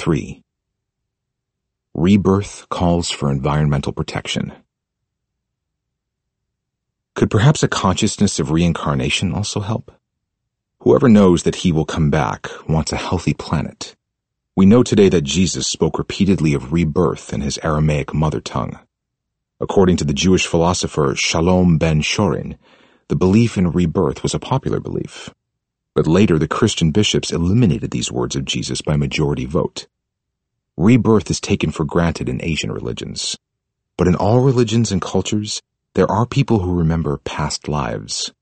3. Rebirth calls for environmental protection. Could perhaps a consciousness of reincarnation also help? Whoever knows that he will come back wants a healthy planet. We know today that Jesus spoke repeatedly of rebirth in his Aramaic mother tongue. According to the Jewish philosopher Shalom Ben-Chorin, the belief in rebirth was a popular belief. But later the Christian bishops eliminated these words of Jesus by majority vote. Rebirth is taken for granted in Asian religions. But in all religions and cultures, there are people who remember past lives.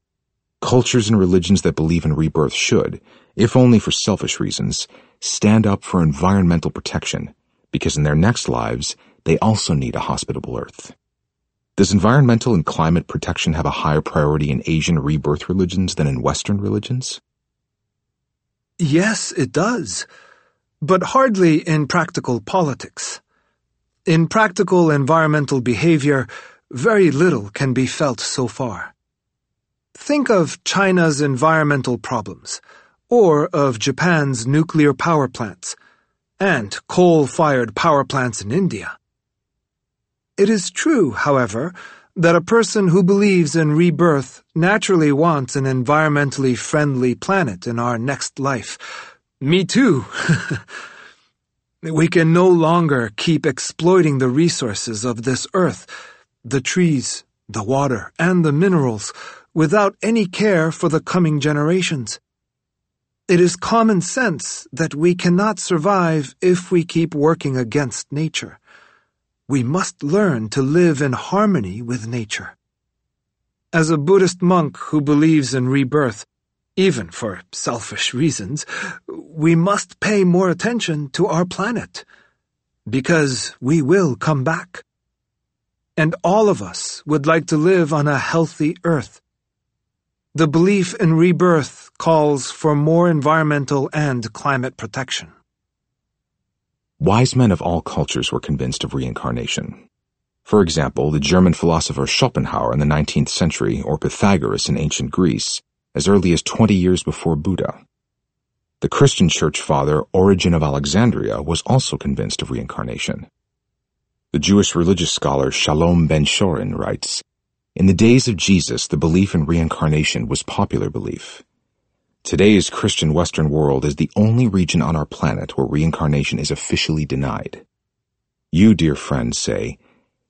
Cultures and religions that believe in rebirth should, if only for selfish reasons, stand up for environmental protection, because in their next lives, they also need a hospitable earth. Does environmental and climate protection have a higher priority in Asian rebirth religions than in Western religions? Yes, it does, but hardly in practical politics. In practical environmental behavior, very little can be felt so far. Think of China's environmental problems, or of Japan's nuclear power plants, and coal-fired power plants in India. It is true, however, that a person who believes in rebirth naturally wants an environmentally friendly planet in our next life. Me too. we can no longer keep exploiting the resources of this earth, the trees, the water, and the minerals, without any care for the coming generations. It is common sense that we cannot survive if we keep working against nature we must learn to live in harmony with nature. As a Buddhist monk who believes in rebirth, even for selfish reasons, we must pay more attention to our planet, because we will come back. And all of us would like to live on a healthy earth. The belief in rebirth calls for more environmental and climate protection. Wise men of all cultures were convinced of reincarnation. For example, the German philosopher Schopenhauer in the 19th century or Pythagoras in ancient Greece, as early as 20 years before Buddha. The Christian church father Origen of Alexandria was also convinced of reincarnation. The Jewish religious scholar Shalom Ben-Chorin writes, In the days of Jesus, the belief in reincarnation was popular belief. Today's Christian Western world is the only region on our planet where reincarnation is officially denied. You, dear friends, say,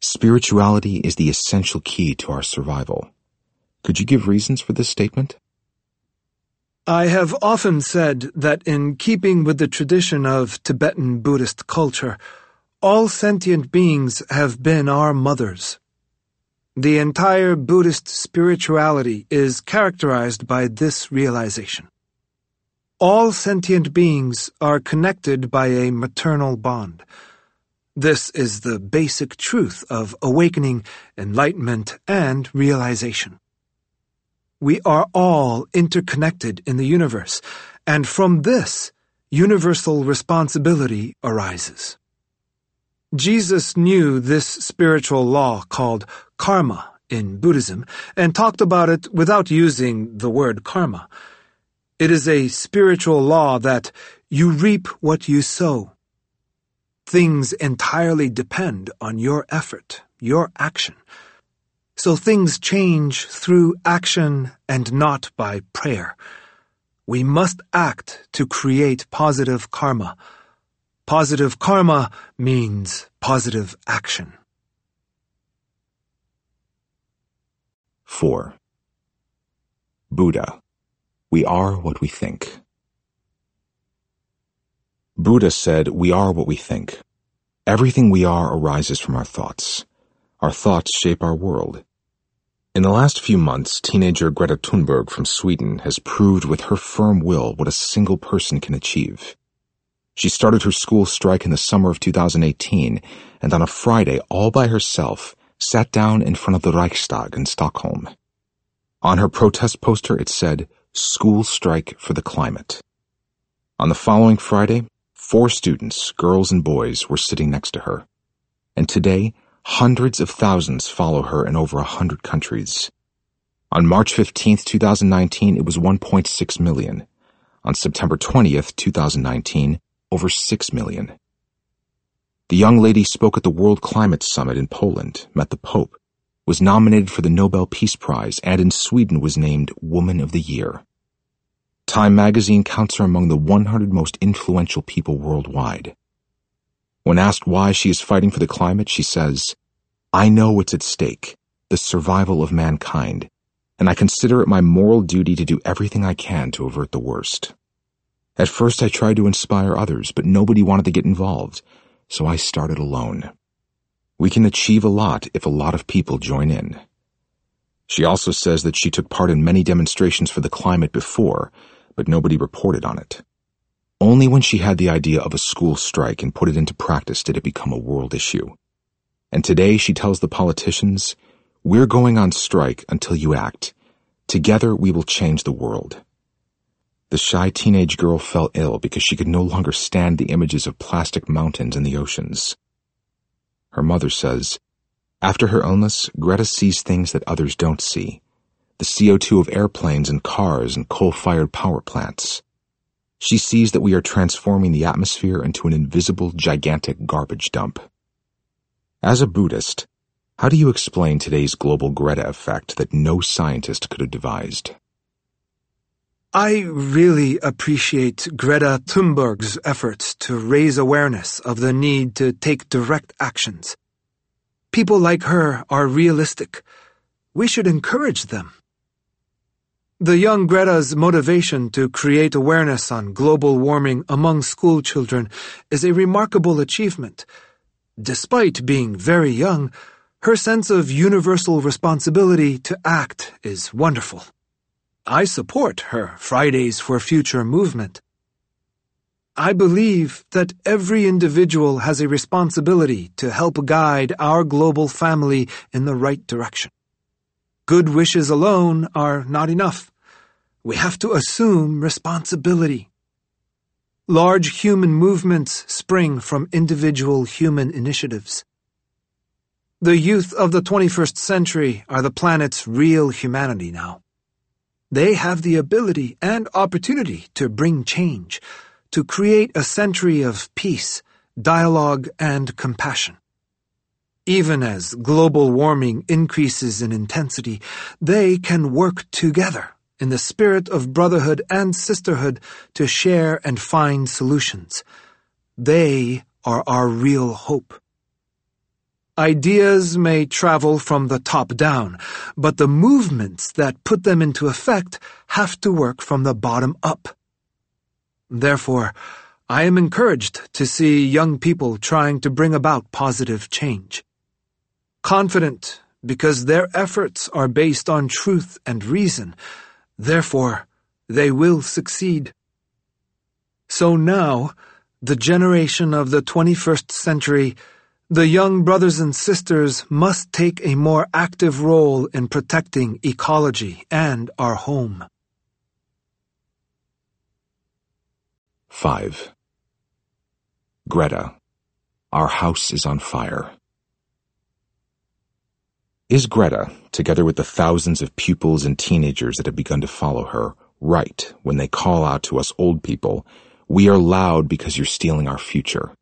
spirituality is the essential key to our survival. Could you give reasons for this statement? I have often said that in keeping with the tradition of Tibetan Buddhist culture, all sentient beings have been our mothers. The entire Buddhist spirituality is characterized by this realization. All sentient beings are connected by a maternal bond. This is the basic truth of awakening, enlightenment, and realization. We are all interconnected in the universe, and from this, universal responsibility arises. Jesus knew this spiritual law called karma in Buddhism and talked about it without using the word karma. It is a spiritual law that you reap what you sow. Things entirely depend on your effort, your action. So things change through action and not by prayer. We must act to create positive karma. Positive karma means positive action. 4. Buddha. We are what we think. Buddha said, We are what we think. Everything we are arises from our thoughts. Our thoughts shape our world. In the last few months, teenager Greta Thunberg from Sweden has proved with her firm will what a single person can achieve. She started her school strike in the summer of 2018, and on a Friday, all by herself, sat down in front of the Reichstag in Stockholm. On her protest poster, it said, School Strike for the Climate. On the following Friday, four students, girls and boys, were sitting next to her. And today, hundreds of thousands follow her in over a hundred countries. On March 15, 2019, it was 1.6 million. On September 20th, 2019, over 6 million. The young lady spoke at the World Climate Summit in Poland, met the Pope, was nominated for the Nobel Peace Prize, and in Sweden was named Woman of the Year. Time magazine counts her among the 100 most influential people worldwide. When asked why she is fighting for the climate, she says, I know what's at stake, the survival of mankind, and I consider it my moral duty to do everything I can to avert the worst. At first I tried to inspire others, but nobody wanted to get involved, so I started alone. We can achieve a lot if a lot of people join in. She also says that she took part in many demonstrations for the climate before, but nobody reported on it. Only when she had the idea of a school strike and put it into practice did it become a world issue. And today she tells the politicians, We're going on strike until you act. Together we will change the world. The shy teenage girl fell ill because she could no longer stand the images of plastic mountains in the oceans. Her mother says, After her illness, Greta sees things that others don't see the CO2 of airplanes and cars and coal fired power plants. She sees that we are transforming the atmosphere into an invisible, gigantic garbage dump. As a Buddhist, how do you explain today's global Greta effect that no scientist could have devised? I really appreciate Greta Thunberg's efforts to raise awareness of the need to take direct actions. People like her are realistic. We should encourage them. The young Greta's motivation to create awareness on global warming among school children is a remarkable achievement. Despite being very young, her sense of universal responsibility to act is wonderful. I support her Fridays for Future movement. I believe that every individual has a responsibility to help guide our global family in the right direction. Good wishes alone are not enough. We have to assume responsibility. Large human movements spring from individual human initiatives. The youth of the 21st century are the planet's real humanity now. They have the ability and opportunity to bring change, to create a century of peace, dialogue, and compassion. Even as global warming increases in intensity, they can work together in the spirit of brotherhood and sisterhood to share and find solutions. They are our real hope. Ideas may travel from the top down, but the movements that put them into effect have to work from the bottom up. Therefore, I am encouraged to see young people trying to bring about positive change. Confident because their efforts are based on truth and reason, therefore, they will succeed. So now, the generation of the 21st century the young brothers and sisters must take a more active role in protecting ecology and our home. 5. Greta, our house is on fire. Is Greta, together with the thousands of pupils and teenagers that have begun to follow her, right when they call out to us old people, we are loud because you're stealing our future?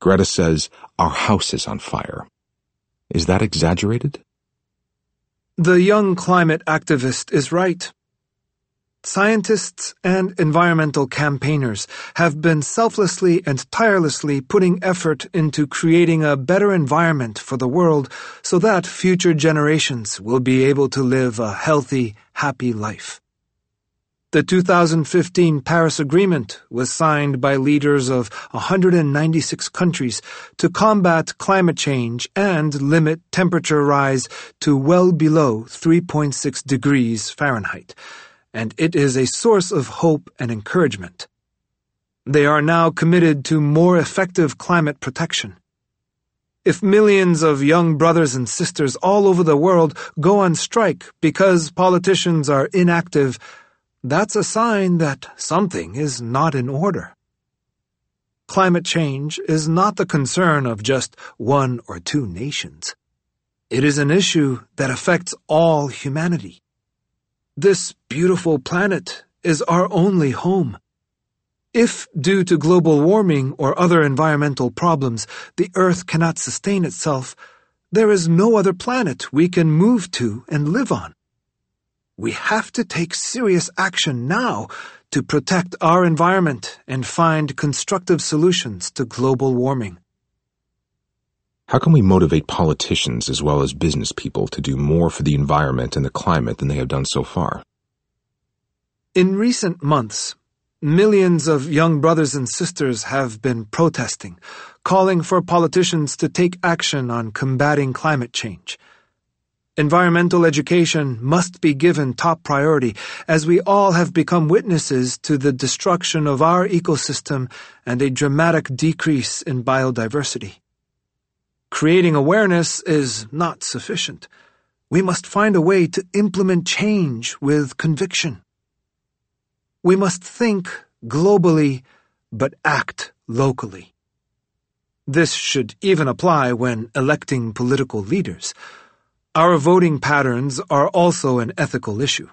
Greta says, Our house is on fire. Is that exaggerated? The young climate activist is right. Scientists and environmental campaigners have been selflessly and tirelessly putting effort into creating a better environment for the world so that future generations will be able to live a healthy, happy life. The 2015 Paris Agreement was signed by leaders of 196 countries to combat climate change and limit temperature rise to well below 3.6 degrees Fahrenheit, and it is a source of hope and encouragement. They are now committed to more effective climate protection. If millions of young brothers and sisters all over the world go on strike because politicians are inactive, that's a sign that something is not in order. Climate change is not the concern of just one or two nations. It is an issue that affects all humanity. This beautiful planet is our only home. If, due to global warming or other environmental problems, the Earth cannot sustain itself, there is no other planet we can move to and live on. We have to take serious action now to protect our environment and find constructive solutions to global warming. How can we motivate politicians as well as business people to do more for the environment and the climate than they have done so far? In recent months, millions of young brothers and sisters have been protesting, calling for politicians to take action on combating climate change. Environmental education must be given top priority as we all have become witnesses to the destruction of our ecosystem and a dramatic decrease in biodiversity. Creating awareness is not sufficient. We must find a way to implement change with conviction. We must think globally, but act locally. This should even apply when electing political leaders. Our voting patterns are also an ethical issue.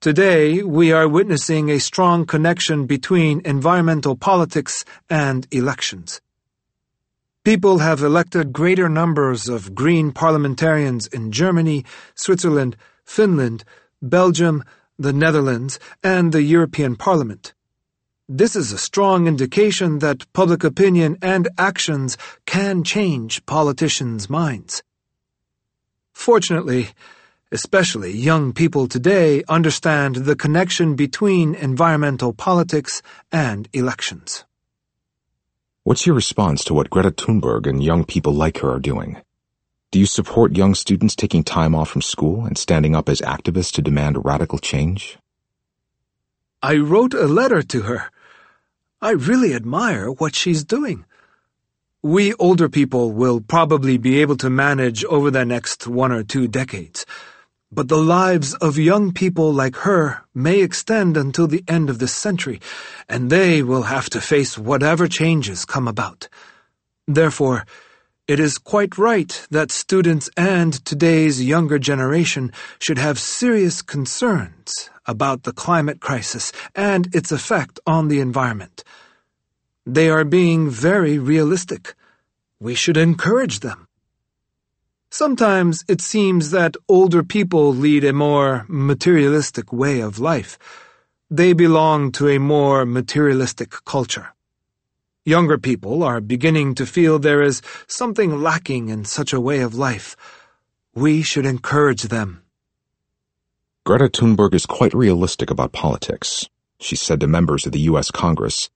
Today, we are witnessing a strong connection between environmental politics and elections. People have elected greater numbers of Green parliamentarians in Germany, Switzerland, Finland, Belgium, the Netherlands, and the European Parliament. This is a strong indication that public opinion and actions can change politicians' minds. Fortunately, especially young people today understand the connection between environmental politics and elections. What's your response to what Greta Thunberg and young people like her are doing? Do you support young students taking time off from school and standing up as activists to demand radical change? I wrote a letter to her. I really admire what she's doing. We older people will probably be able to manage over the next one or two decades. But the lives of young people like her may extend until the end of this century, and they will have to face whatever changes come about. Therefore, it is quite right that students and today's younger generation should have serious concerns about the climate crisis and its effect on the environment. They are being very realistic. We should encourage them. Sometimes it seems that older people lead a more materialistic way of life. They belong to a more materialistic culture. Younger people are beginning to feel there is something lacking in such a way of life. We should encourage them. Greta Thunberg is quite realistic about politics. She said to members of the U.S. Congress,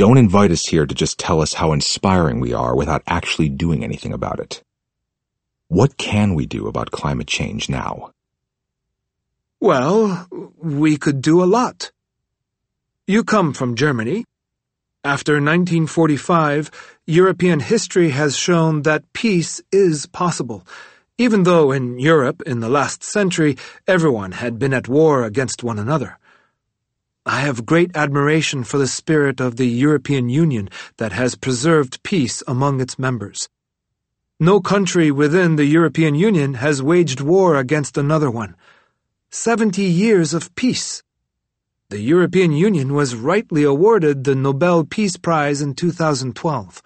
Don't invite us here to just tell us how inspiring we are without actually doing anything about it. What can we do about climate change now? Well, we could do a lot. You come from Germany. After 1945, European history has shown that peace is possible, even though in Europe in the last century everyone had been at war against one another. I have great admiration for the spirit of the European Union that has preserved peace among its members. No country within the European Union has waged war against another one. Seventy years of peace. The European Union was rightly awarded the Nobel Peace Prize in 2012.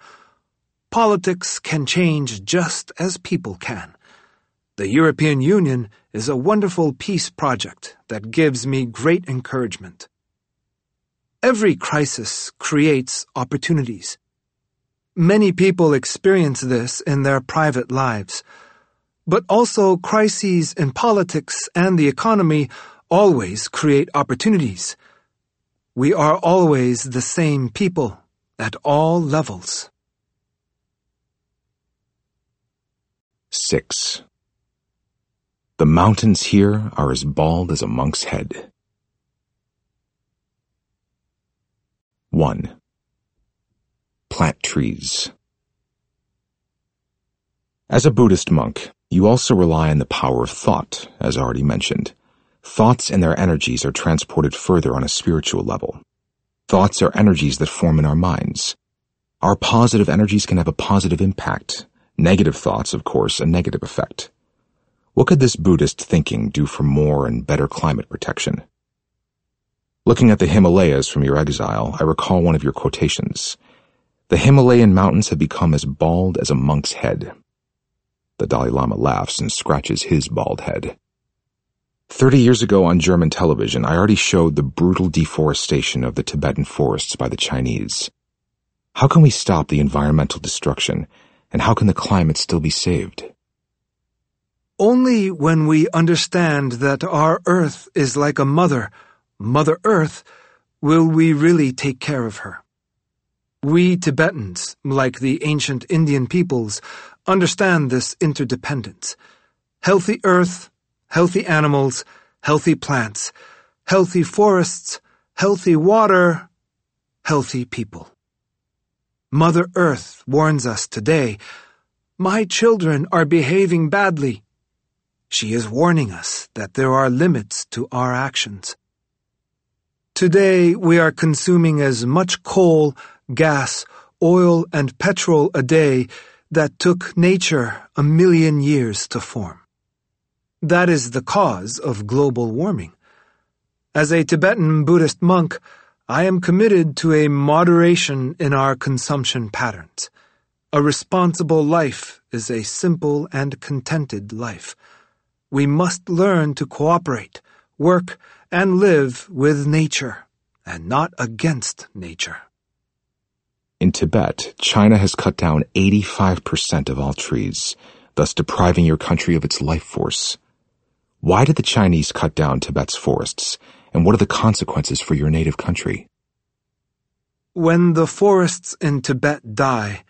Politics can change just as people can. The European Union is a wonderful peace project that gives me great encouragement. Every crisis creates opportunities. Many people experience this in their private lives. But also crises in politics and the economy always create opportunities. We are always the same people at all levels. 6. The mountains here are as bald as a monk's head. 1 plant trees. As a Buddhist monk, you also rely on the power of thought, as already mentioned. Thoughts and their energies are transported further on a spiritual level. Thoughts are energies that form in our minds. Our positive energies can have a positive impact. Negative thoughts, of course, a negative effect. What could this Buddhist thinking do for more and better climate protection? Looking at the Himalayas from your exile, I recall one of your quotations. The Himalayan mountains have become as bald as a monk's head. The Dalai Lama laughs and scratches his bald head. Thirty years ago on German television, I already showed the brutal deforestation of the Tibetan forests by the Chinese. How can we stop the environmental destruction, and how can the climate still be saved? Only when we understand that our Earth is like a mother, Mother Earth, will we really take care of her. We Tibetans, like the ancient Indian peoples, understand this interdependence. Healthy earth, healthy animals, healthy plants, healthy forests, healthy water, healthy people. Mother Earth warns us today, my children are behaving badly. She is warning us that there are limits to our actions. Today we are consuming as much coal, gas, oil, and petrol a day that took nature a million years to form. That is the cause of global warming. As a Tibetan Buddhist monk, I am committed to a moderation in our consumption patterns. A responsible life is a simple and contented life. We must learn to cooperate, work, and live with nature, and not against nature. In Tibet, China has cut down 85% of all trees, thus depriving your country of its life force. Why did the Chinese cut down Tibet's forests, and what are the consequences for your native country? When the forests in Tibet die,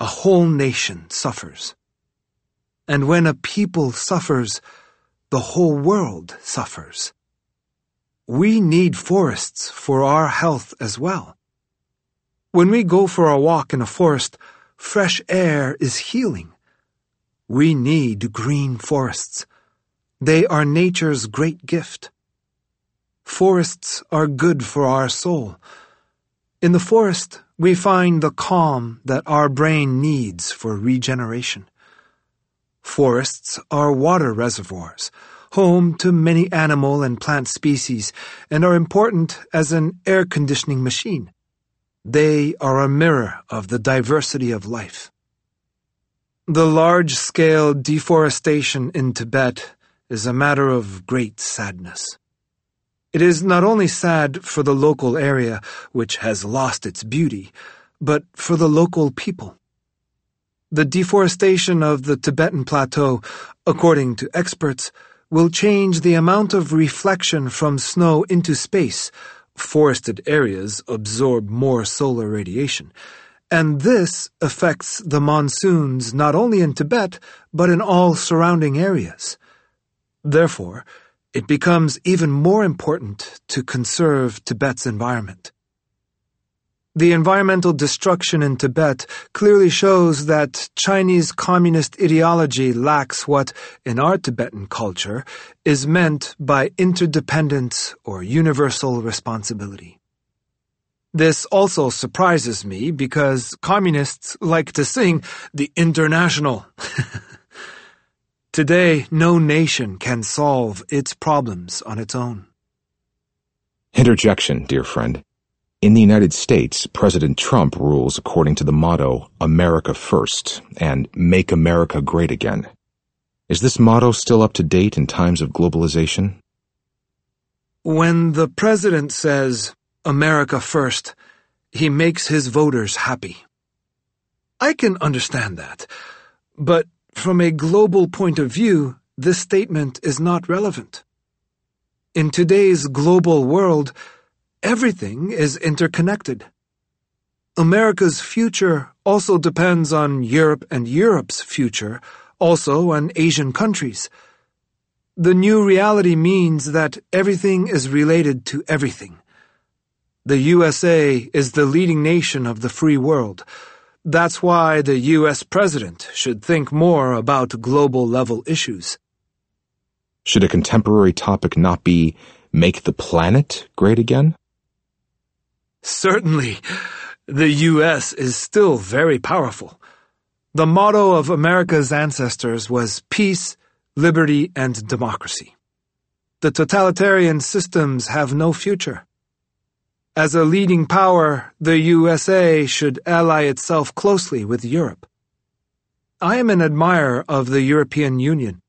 a whole nation suffers. And when a people suffers, the whole world suffers. We need forests for our health as well. When we go for a walk in a forest, fresh air is healing. We need green forests. They are nature's great gift. Forests are good for our soul. In the forest, we find the calm that our brain needs for regeneration. Forests are water reservoirs, home to many animal and plant species, and are important as an air conditioning machine. They are a mirror of the diversity of life. The large-scale deforestation in Tibet is a matter of great sadness. It is not only sad for the local area, which has lost its beauty, but for the local people. The deforestation of the Tibetan plateau, according to experts, will change the amount of reflection from snow into space, forested areas absorb more solar radiation, and this affects the monsoons not only in Tibet, but in all surrounding areas. Therefore, it becomes even more important to conserve Tibet's environment. The environmental destruction in Tibet clearly shows that Chinese communist ideology lacks what, in our Tibetan culture, is meant by interdependence or universal responsibility. This also surprises me because communists like to sing the Internationale. Today, no nation can solve its problems on its own. Interjection, dear friend. In the United States, President Trump rules according to the motto, America First, and Make America Great Again. Is this motto still up to date in times of globalization? When the president says, America First, he makes his voters happy. I can understand that, but from a global point of view, this statement is not relevant. In today's global world, Everything is interconnected. America's future also depends on Europe and Europe's future, also on Asian countries. The new reality means that everything is related to everything. The USA is the leading nation of the free world. That's why the US president should think more about global level issues. Should a contemporary topic not be make the planet great again? Certainly, the U.S. is still very powerful. The motto of America's ancestors was peace, liberty, and democracy. The totalitarian systems have no future. As a leading power, the USA should ally itself closely with Europe. I am an admirer of the European Union.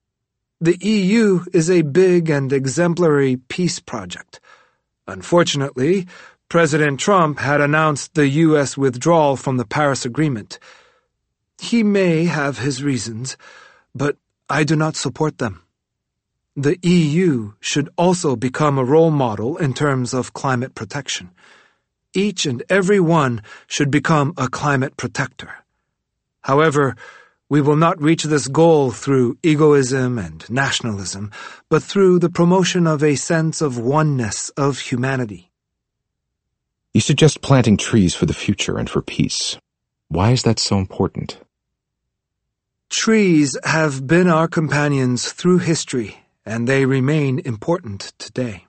The EU is a big and exemplary peace project. Unfortunately, President Trump had announced the U.S. withdrawal from the Paris Agreement. He may have his reasons, but I do not support them. The EU should also become a role model in terms of climate protection. Each and every one should become a climate protector. However, we will not reach this goal through egoism and nationalism, but through the promotion of a sense of oneness of humanity. You suggest planting trees for the future and for peace. Why is that so important? Trees have been our companions through history and they remain important today.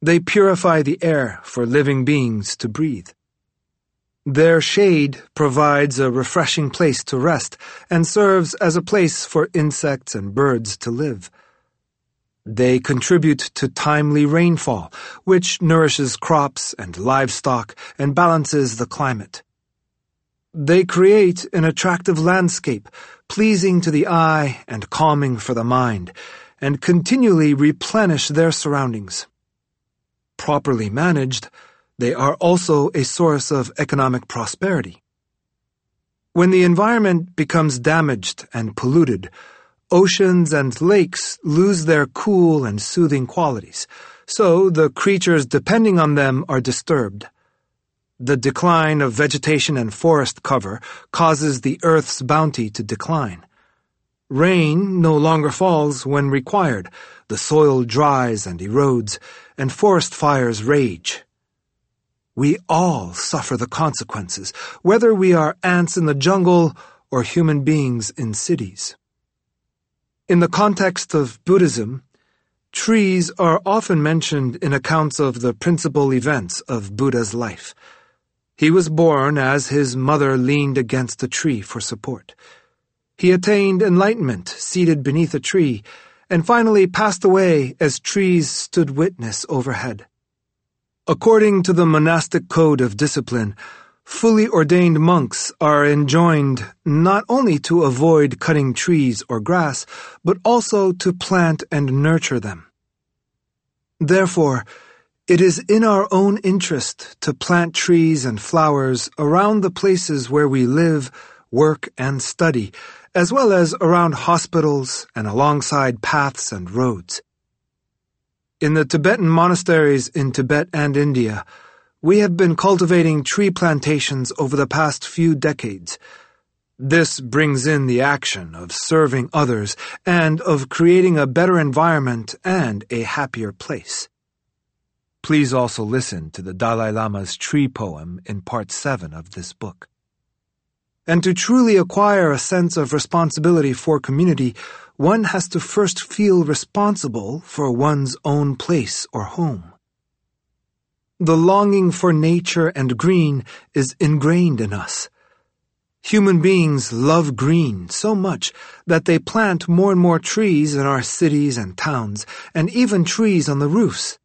They purify the air for living beings to breathe. Their shade provides a refreshing place to rest and serves as a place for insects and birds to live. They contribute to timely rainfall, which nourishes crops and livestock and balances the climate. They create an attractive landscape, pleasing to the eye and calming for the mind, and continually replenish their surroundings. Properly managed, they are also a source of economic prosperity. When the environment becomes damaged and polluted, oceans and lakes lose their cool and soothing qualities, so the creatures depending on them are disturbed. The decline of vegetation and forest cover causes the earth's bounty to decline. Rain no longer falls when required, the soil dries and erodes, and forest fires rage. We all suffer the consequences, whether we are ants in the jungle or human beings in cities. In the context of Buddhism, trees are often mentioned in accounts of the principal events of Buddha's life. He was born as his mother leaned against a tree for support. He attained enlightenment seated beneath a tree, and finally passed away as trees stood witness overhead. According to the monastic code of discipline, fully ordained monks are enjoined not only to avoid cutting trees or grass, but also to plant and nurture them. Therefore, it is in our own interest to plant trees and flowers around the places where we live, work, and study, as well as around hospitals and alongside paths and roads. In the Tibetan monasteries in Tibet and India, we have been cultivating tree plantations over the past few decades. This brings in the action of serving others and of creating a better environment and a happier place. Please also listen to the Dalai Lama's tree poem in part 7 of this book. And to truly acquire a sense of responsibility for community, one has to first feel responsible for one's own place or home. The longing for nature and green is ingrained in us. Human beings love green so much that they plant more and more trees in our cities and towns, and even trees on the roofs.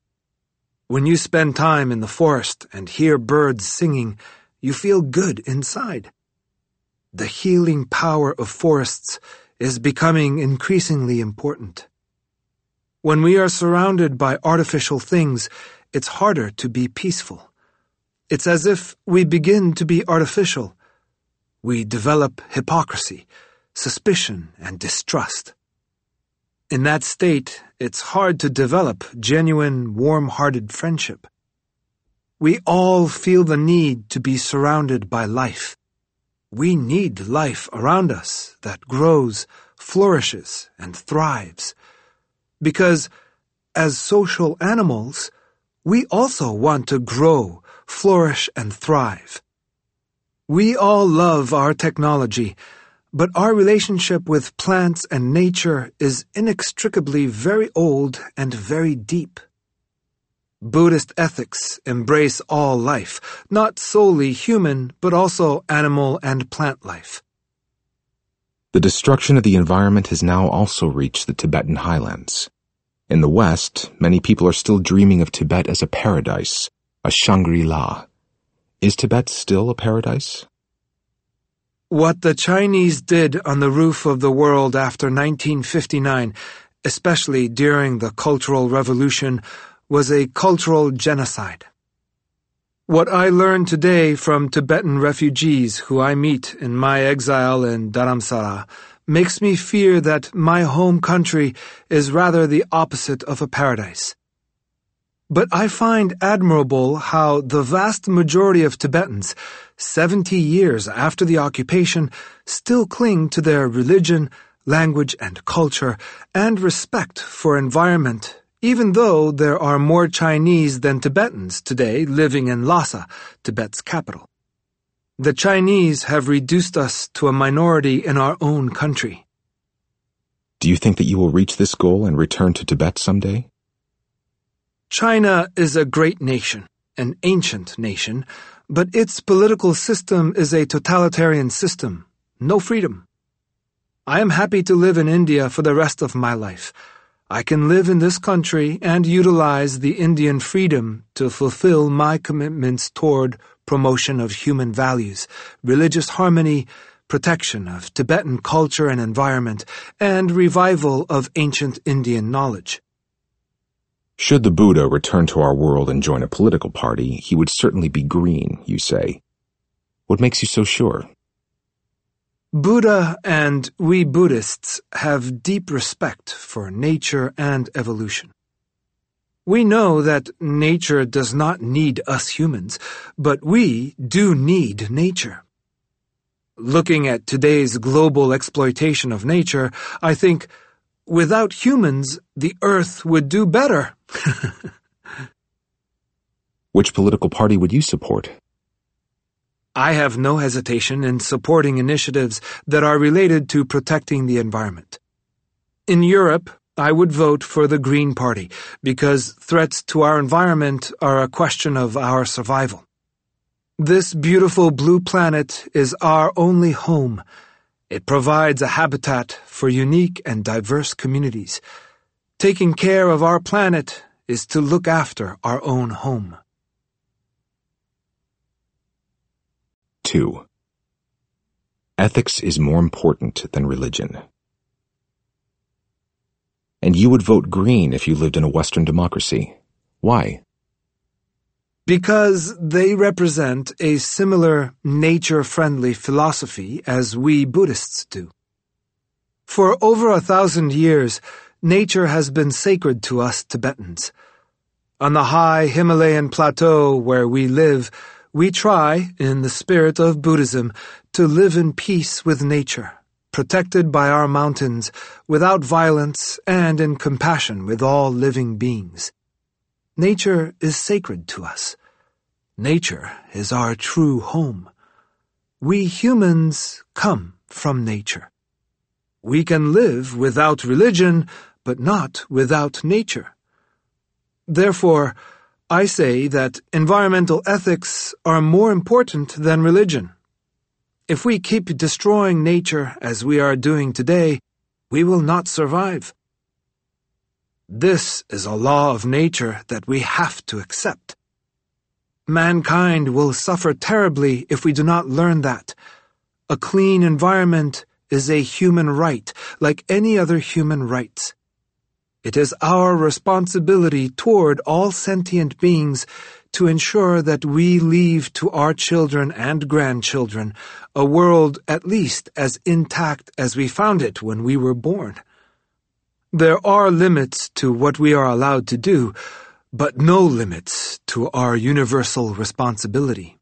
When you spend time in the forest and hear birds singing, you feel good inside the healing power of forests is becoming increasingly important. When we are surrounded by artificial things, it's harder to be peaceful. It's as if we begin to be artificial. We develop hypocrisy, suspicion, and distrust. In that state, it's hard to develop genuine, warm-hearted friendship. We all feel the need to be surrounded by life. We need life around us that grows, flourishes, and thrives. Because, as social animals, we also want to grow, flourish, and thrive. We all love our technology, but our relationship with plants and nature is inextricably very old and very deep. Buddhist ethics embrace all life, not solely human, but also animal and plant life. The destruction of the environment has now also reached the Tibetan highlands. In the West, many people are still dreaming of Tibet as a paradise, a Shangri-La. Is Tibet still a paradise? What the Chinese did on the roof of the world after 1959, especially during the Cultural Revolution, was a cultural genocide. What I learn today from Tibetan refugees who I meet in my exile in Dharamsala makes me fear that my home country is rather the opposite of a paradise. But I find admirable how the vast majority of Tibetans, 70 years after the occupation, still cling to their religion, language and culture, and respect for environment, even though there are more Chinese than Tibetans today living in Lhasa, Tibet's capital. The Chinese have reduced us to a minority in our own country. Do you think that you will reach this goal and return to Tibet someday? China is a great nation, an ancient nation, but its political system is a totalitarian system, no freedom. I am happy to live in India for the rest of my life. I can live in this country and utilize the Indian freedom to fulfill my commitments toward promotion of human values, religious harmony, protection of Tibetan culture and environment, and revival of ancient Indian knowledge. Should the Buddha return to our world and join a political party, he would certainly be green, you say. What makes you so sure? Buddha and we Buddhists have deep respect for nature and evolution. We know that nature does not need us humans, but we do need nature. Looking at today's global exploitation of nature, I think, without humans, the earth would do better. Which political party would you support? I have no hesitation in supporting initiatives that are related to protecting the environment. In Europe, I would vote for the Green Party because threats to our environment are a question of our survival. This beautiful blue planet is our only home. It provides a habitat for unique and diverse communities. Taking care of our planet is to look after our own home. 2. Ethics is more important than religion. And you would vote green if you lived in a Western democracy. Why? Because they represent a similar nature-friendly philosophy as we Buddhists do. For over a thousand years, nature has been sacred to us Tibetans. On the high Himalayan plateau where we live, we try, in the spirit of Buddhism, to live in peace with nature, protected by our mountains, without violence, and in compassion with all living beings. Nature is sacred to us. Nature is our true home. We humans come from nature. We can live without religion, but not without nature. Therefore, I say that environmental ethics are more important than religion. If we keep destroying nature as we are doing today, we will not survive. This is a law of nature that we have to accept. Mankind will suffer terribly if we do not learn that. A clean environment is a human right, like any other human rights. It is our responsibility toward all sentient beings to ensure that we leave to our children and grandchildren a world at least as intact as we found it when we were born. There are limits to what we are allowed to do, but no limits to our universal responsibility.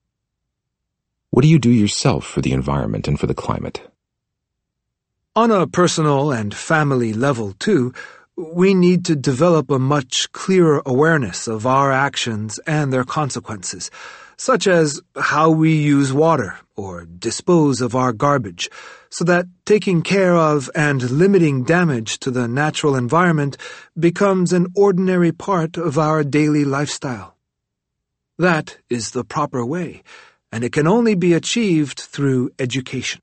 What do you do yourself for the environment and for the climate? On a personal and family level, too, we need to develop a much clearer awareness of our actions and their consequences, such as how we use water or dispose of our garbage, so that taking care of and limiting damage to the natural environment becomes an ordinary part of our daily lifestyle. That is the proper way, and it can only be achieved through education.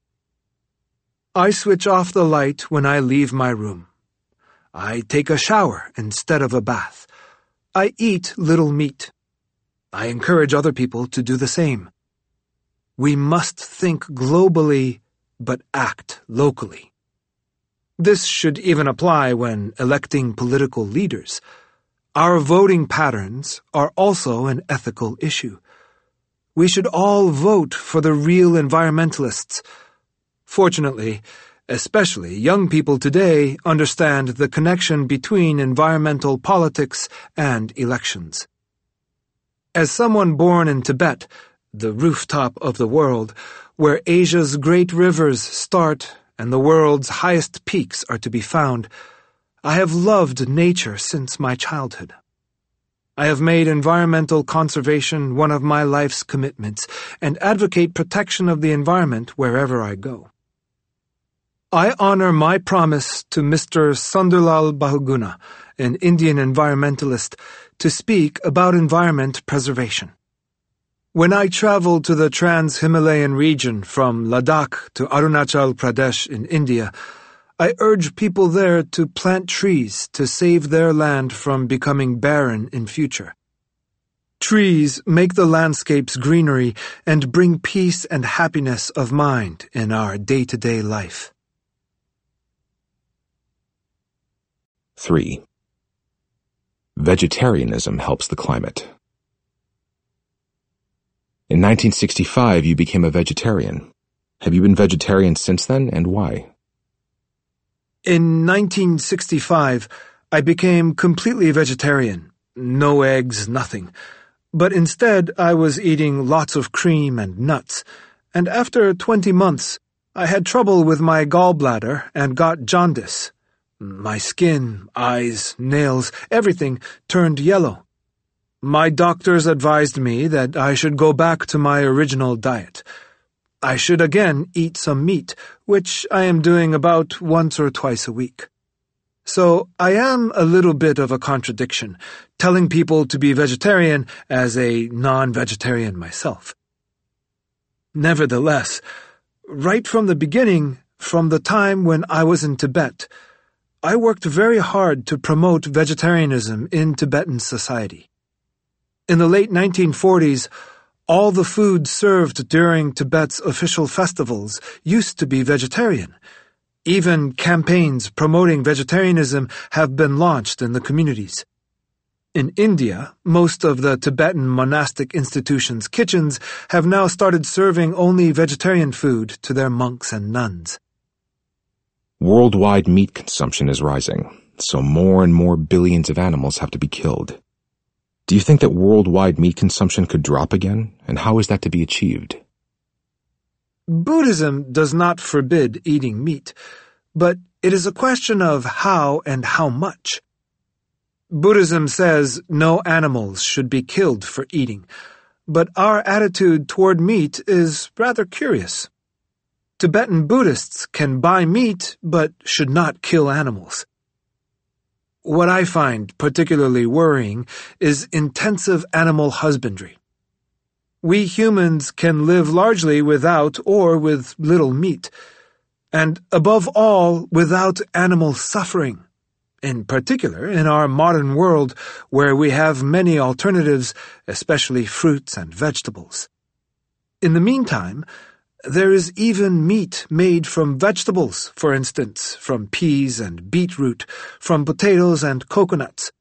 I switch off the light when I leave my room. I take a shower instead of a bath. I eat little meat. I encourage other people to do the same. We must think globally, but act locally. This should even apply when electing political leaders. Our voting patterns are also an ethical issue. We should all vote for the real environmentalists. Fortunately, especially young people today understand the connection between environmental politics and elections. As someone born in Tibet, the rooftop of the world, where Asia's great rivers start and the world's highest peaks are to be found, I have loved nature since my childhood. I have made environmental conservation one of my life's commitments and advocate protection of the environment wherever I go. I honor my promise to Mr. Sunderlal Bahuguna, an Indian environmentalist, to speak about environment preservation. When I travel to the Trans-Himalayan region from Ladakh to Arunachal Pradesh in India, I urge people there to plant trees to save their land from becoming barren in future. Trees make the landscapes greenery and bring peace and happiness of mind in our day-to-day life. 3. Vegetarianism helps the climate. In 1965, you became a vegetarian. Have you been vegetarian since then, and why? In 1965, I became completely vegetarian. No eggs, nothing. But instead, I was eating lots of cream and nuts. And after 20 months, I had trouble with my gallbladder and got jaundice. My skin, eyes, nails, everything turned yellow. My doctors advised me that I should go back to my original diet. I should again eat some meat, which I am doing about once or twice a week. So I am a little bit of a contradiction, telling people to be vegetarian as a non-vegetarian myself. Nevertheless, right from the beginning, from the time when I was in Tibet, I worked very hard to promote vegetarianism in Tibetan society. In the late 1940s, all the food served during Tibet's official festivals used to be vegetarian. Even campaigns promoting vegetarianism have been launched in the communities. In India, most of the Tibetan monastic institutions' kitchens have now started serving only vegetarian food to their monks and nuns. Worldwide meat consumption is rising, so more and more billions of animals have to be killed. Do you think that worldwide meat consumption could drop again, and how is that to be achieved? Buddhism does not forbid eating meat, but it is a question of how and how much. Buddhism says no animals should be killed for eating, but our attitude toward meat is rather curious. Tibetan Buddhists can buy meat but should not kill animals. What I find particularly worrying is intensive animal husbandry. We humans can live largely without or with little meat, and above all, without animal suffering. In particular, in our modern world, where we have many alternatives, especially fruits and vegetables. In the meantime, there is even meat made from vegetables, for instance, from peas and beetroot, from potatoes and coconuts.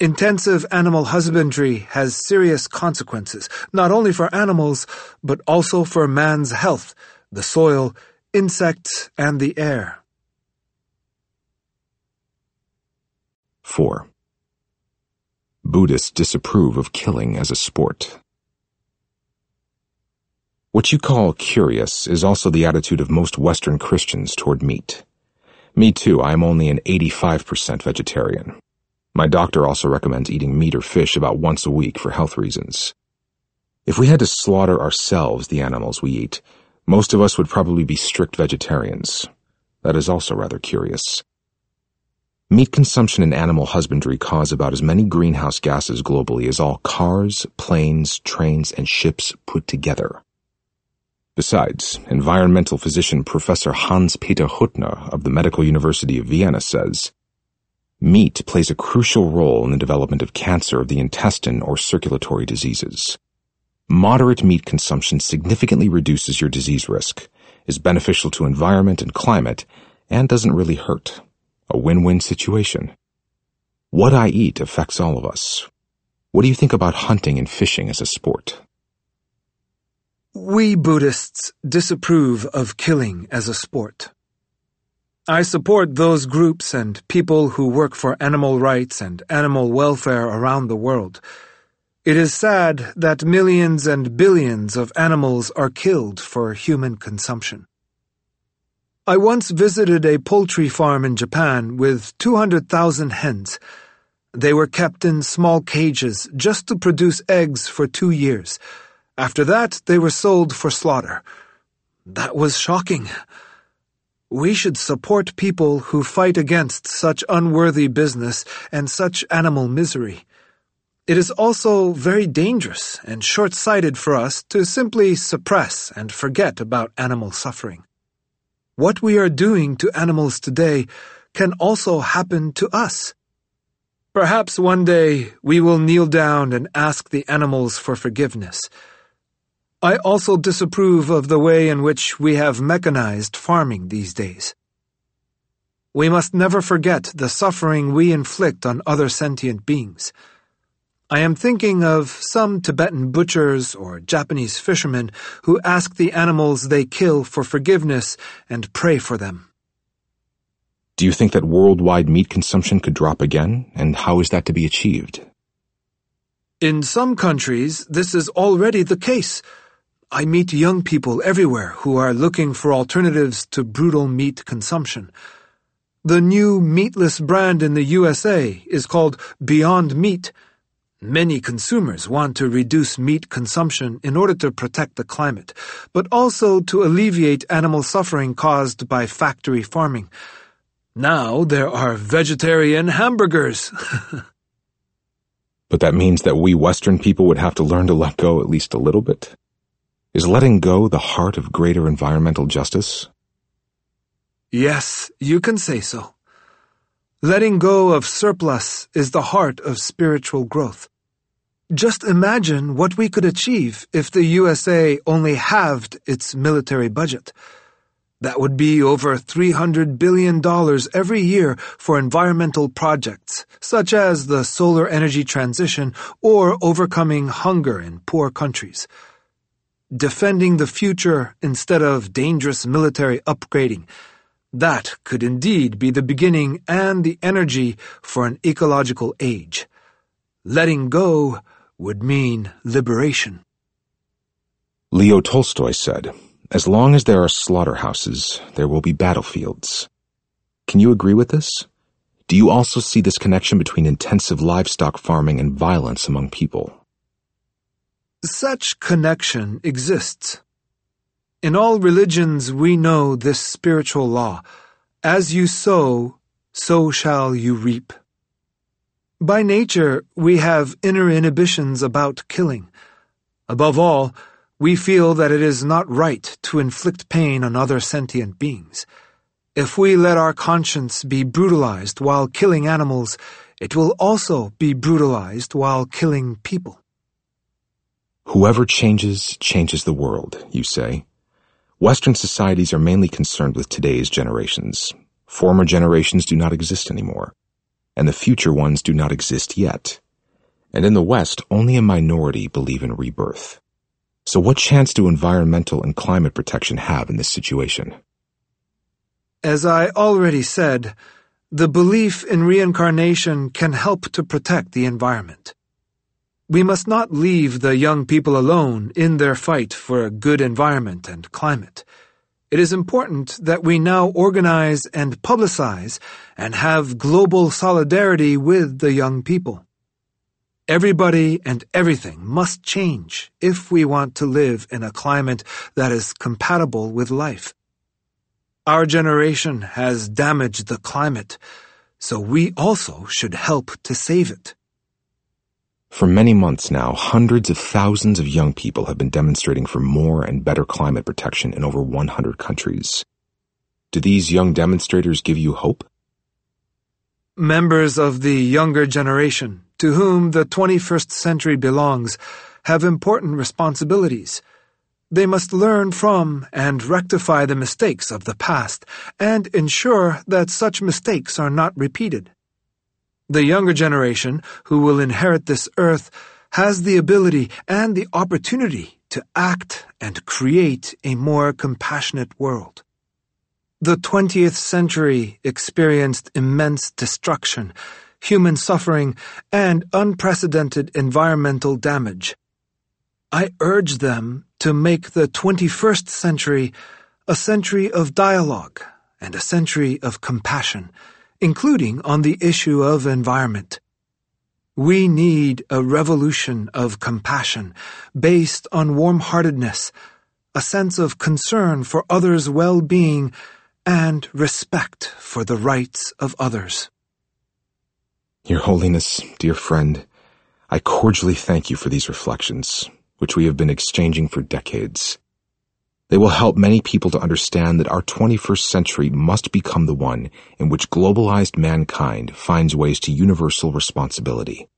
Intensive animal husbandry has serious consequences, not only for animals, but also for man's health, the soil, insects, and the air. 4. Buddhists disapprove of killing as a sport. What you call curious is also the attitude of most Western Christians toward meat. Me too, I am only an 85% vegetarian. My doctor also recommends eating meat or fish about once a week for health reasons. If we had to slaughter ourselves the animals we eat, most of us would probably be strict vegetarians. That is also rather curious. Meat consumption and animal husbandry cause about as many greenhouse gases globally as all cars, planes, trains, and ships put together. Besides, environmental physician Professor Hans-Peter Hutter of the Medical University of Vienna says, Meat plays a crucial role in the development of cancer of the intestine or circulatory diseases. Moderate meat consumption significantly reduces your disease risk, is beneficial to environment and climate, and doesn't really hurt. A win-win situation. What I eat affects all of us. What do you think about hunting and fishing as a sport? We Buddhists disapprove of killing as a sport. I support those groups and people who work for animal rights and animal welfare around the world. It is sad that millions and billions of animals are killed for human consumption. I once visited a poultry farm in Japan with 200,000 hens. They were kept in small cages just to produce eggs for two years. After that, they were sold for slaughter. That was shocking. We should support people who fight against such unworthy business and such animal misery. It is also very dangerous and short-sighted for us to simply suppress and forget about animal suffering. What we are doing to animals today can also happen to us. Perhaps one day we will kneel down and ask the animals for forgiveness. I also disapprove of the way in which we have mechanized farming these days. We must never forget the suffering we inflict on other sentient beings. I am thinking of some Tibetan butchers or Japanese fishermen who ask the animals they kill for forgiveness and pray for them. Do you think that worldwide meat consumption could drop again, and how is that to be achieved? In some countries, this is already the case. I meet young people everywhere who are looking for alternatives to brutal meat consumption. The new meatless brand in the USA is called Beyond Meat, Many consumers want to reduce meat consumption in order to protect the climate, but also to alleviate animal suffering caused by factory farming. Now there are vegetarian hamburgers. but that means that we Western people would have to learn to let go at least a little bit? Is letting go the heart of greater environmental justice? Yes, you can say so. Letting go of surplus is the heart of spiritual growth. Just imagine what we could achieve if the USA only halved its military budget. That would be over $300 billion every year for environmental projects, such as the solar energy transition or overcoming hunger in poor countries. Defending the future instead of dangerous military upgrading. That could indeed be the beginning and the energy for an ecological age. Letting go would mean liberation. Leo Tolstoy said, As long as there are slaughterhouses, there will be battlefields. Can you agree with this? Do you also see this connection between intensive livestock farming and violence among people? Such connection exists. In all religions, we know this spiritual law as you sow, so shall you reap. By nature, we have inner inhibitions about killing. Above all, we feel that it is not right to inflict pain on other sentient beings. If we let our conscience be brutalized while killing animals, it will also be brutalized while killing people. Whoever changes, changes the world, you say. Western societies are mainly concerned with today's generations. Former generations do not exist anymore and the future ones do not exist yet. And in the West, only a minority believe in rebirth. So what chance do environmental and climate protection have in this situation? As I already said, the belief in reincarnation can help to protect the environment. We must not leave the young people alone in their fight for a good environment and climate. It is important that we now organize and publicize and have global solidarity with the young people. Everybody and everything must change if we want to live in a climate that is compatible with life. Our generation has damaged the climate, so we also should help to save it. For many months now, hundreds of thousands of young people have been demonstrating for more and better climate protection in over 100 countries. Do these young demonstrators give you hope? Members of the younger generation, to whom the 21st century belongs, have important responsibilities. They must learn from and rectify the mistakes of the past and ensure that such mistakes are not repeated. The younger generation, who will inherit this earth, has the ability and the opportunity to act and create a more compassionate world. The 20th century experienced immense destruction, human suffering, and unprecedented environmental damage. I urge them to make the 21st century a century of dialogue and a century of compassion, including on the issue of environment. We need a revolution of compassion based on warm-heartedness, a sense of concern for others' well-being, and respect for the rights of others. Your Holiness, dear friend, I cordially thank you for these reflections which we have been exchanging for decades. They will help many people to understand that our 21st century must become the one in which globalized mankind finds ways to universal responsibility.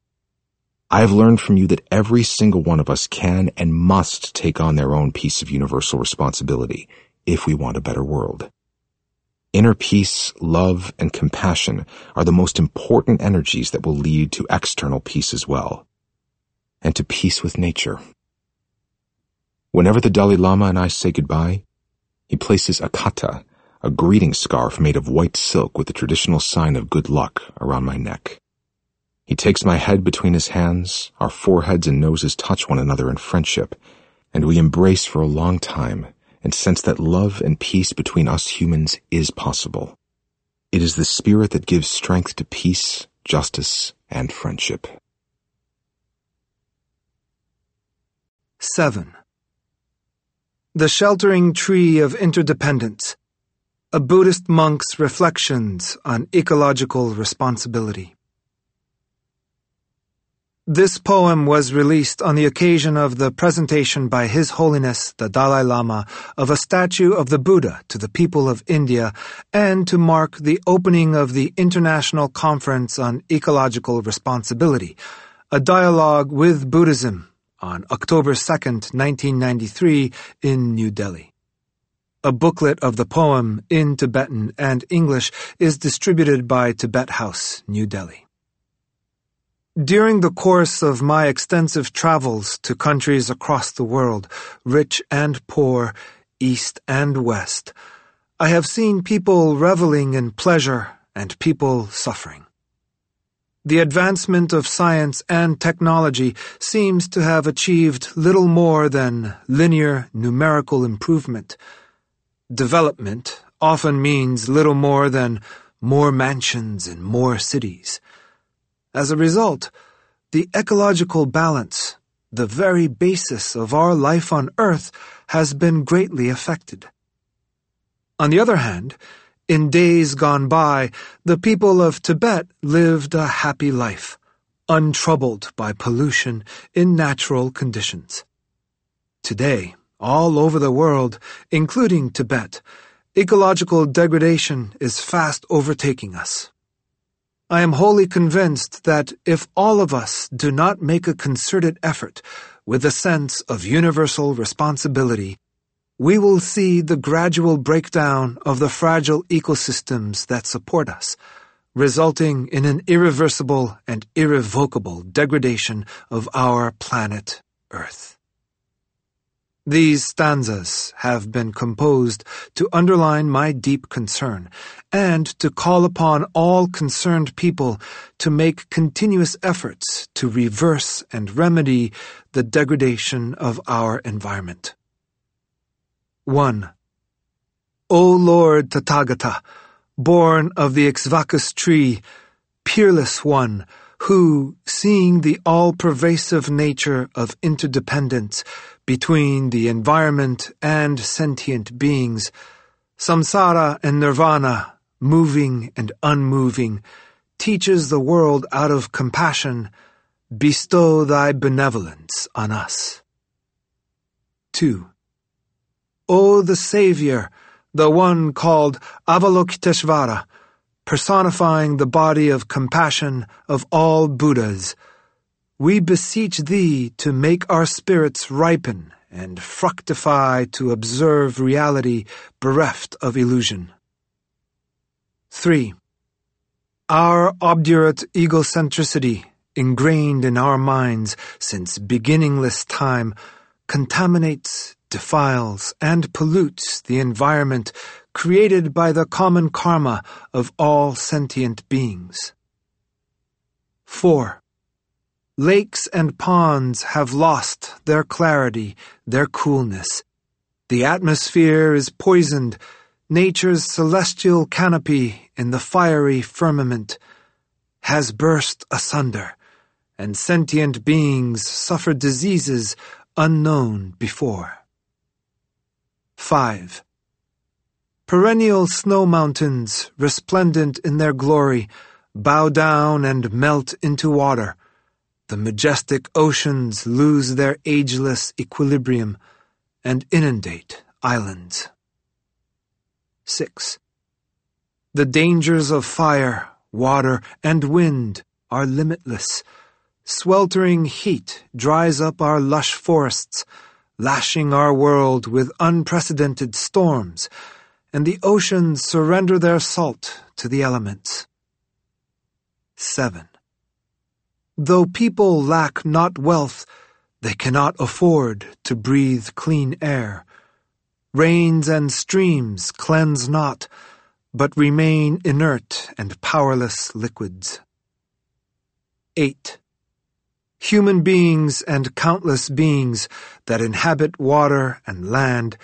I have learned from you that every single one of us can and must take on their own piece of universal responsibility if we want a better world. Inner peace, love, and compassion are the most important energies that will lead to external peace as well, and to peace with nature. Whenever the Dalai Lama and I say goodbye, he places a kata, a greeting scarf made of white silk with the traditional sign of good luck, around my neck. He takes my head between his hands, our foreheads and noses touch one another in friendship, and we embrace for a long time and sense that love and peace between us humans is possible. It is the spirit that gives strength to peace, justice, and friendship. 7. The Sheltering Tree of Interdependence, a Buddhist monk's reflections on ecological responsibility. This poem was released on the occasion of the presentation by His Holiness the Dalai Lama of a statue of the Buddha to the people of India and to mark the opening of the International Conference on Ecological Responsibility, a dialogue with Buddhism on October 2, 1993, in New Delhi. A booklet of the poem in Tibetan and English is distributed by Tibet House, New Delhi. During the course of my extensive travels to countries across the world, rich and poor, east and west, I have seen people reveling in pleasure and people suffering. The advancement of science and technology seems to have achieved little more than linear numerical improvement. Development often means little more than more mansions and more cities. As a result, the ecological balance, the very basis of our life on Earth, has been greatly affected. On the other hand, in days gone by, the people of Tibet lived a happy life, untroubled by pollution in natural conditions. Today, all over the world, including Tibet, ecological degradation is fast overtaking us. I am wholly convinced that if all of us do not make a concerted effort with a sense of universal responsibility, we will see the gradual breakdown of the fragile ecosystems that support us, resulting in an irreversible and irrevocable degradation of our planet Earth. These stanzas have been composed to underline my deep concern and to call upon all concerned people to make continuous efforts to reverse and remedy the degradation of our environment. 1. O Lord Tathagata, born of the Iksvakus tree, peerless one, who, seeing the all-pervasive nature of interdependence between the environment and sentient beings, samsara and nirvana, moving and unmoving, teaches the world out of compassion, bestow thy benevolence on us. 2. O the Savior, the one called Avalokiteshvara, personifying the body of compassion of all Buddhas, we beseech thee to make our spirits ripen and fructify to observe reality bereft of illusion. 3. Our obdurate egocentricity, ingrained in our minds since beginningless time, contaminates, defiles, and pollutes the environment created by the common karma of all sentient beings. 4. Lakes and ponds have lost their clarity, their coolness. The atmosphere is poisoned, nature's celestial canopy in the fiery firmament has burst asunder, and sentient beings suffer diseases unknown before. 5. Perennial snow mountains, resplendent in their glory, bow down and melt into water the majestic oceans lose their ageless equilibrium and inundate islands. 6. The dangers of fire, water, and wind are limitless. Sweltering heat dries up our lush forests, lashing our world with unprecedented storms, and the oceans surrender their salt to the elements. 7. Though people lack not wealth, they cannot afford to breathe clean air. Rains and streams cleanse not, but remain inert and powerless liquids. 8. Human beings and countless beings that inhabit water and land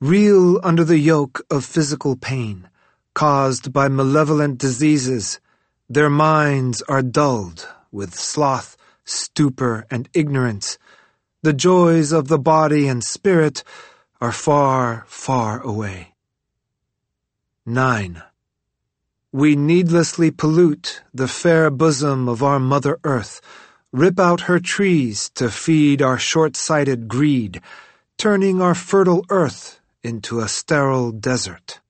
reel under the yoke of physical pain, caused by malevolent diseases. Their minds are dulled with sloth, stupor, and ignorance, the joys of the body and spirit are far, far away. 9. We needlessly pollute the fair bosom of our Mother Earth, rip out her trees to feed our short-sighted greed, turning our fertile earth into a sterile desert.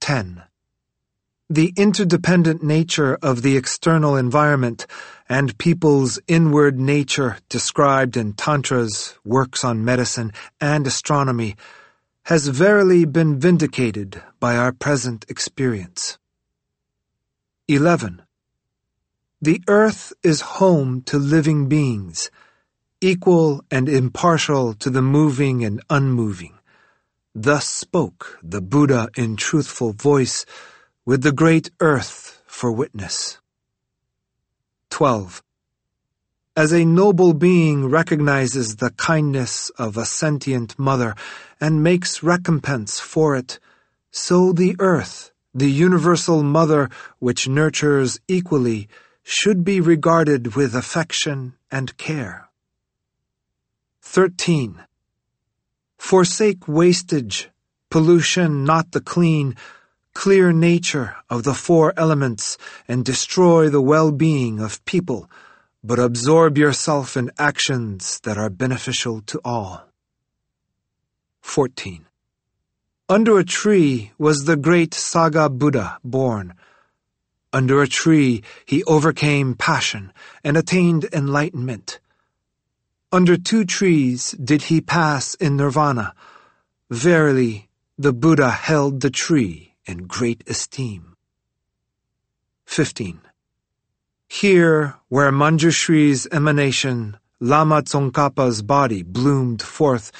10 the interdependent nature of the external environment and people's inward nature described in Tantras, works on medicine, and astronomy has verily been vindicated by our present experience. 11. The earth is home to living beings, equal and impartial to the moving and unmoving. Thus spoke the Buddha in truthful voice with the great earth for witness. 12. As a noble being recognizes the kindness of a sentient mother and makes recompense for it, so the earth, the universal mother which nurtures equally, should be regarded with affection and care. 13. Forsake wastage, pollution not the clean, clear nature of the four elements and destroy the well-being of people, but absorb yourself in actions that are beneficial to all. 14. Under a tree was the great Saga Buddha born. Under a tree he overcame passion and attained enlightenment. Under two trees did he pass in nirvana. Verily, the Buddha held the tree in great esteem. 15. Here, where Manjushri's emanation, Lama Tsongkhapa's body bloomed forth,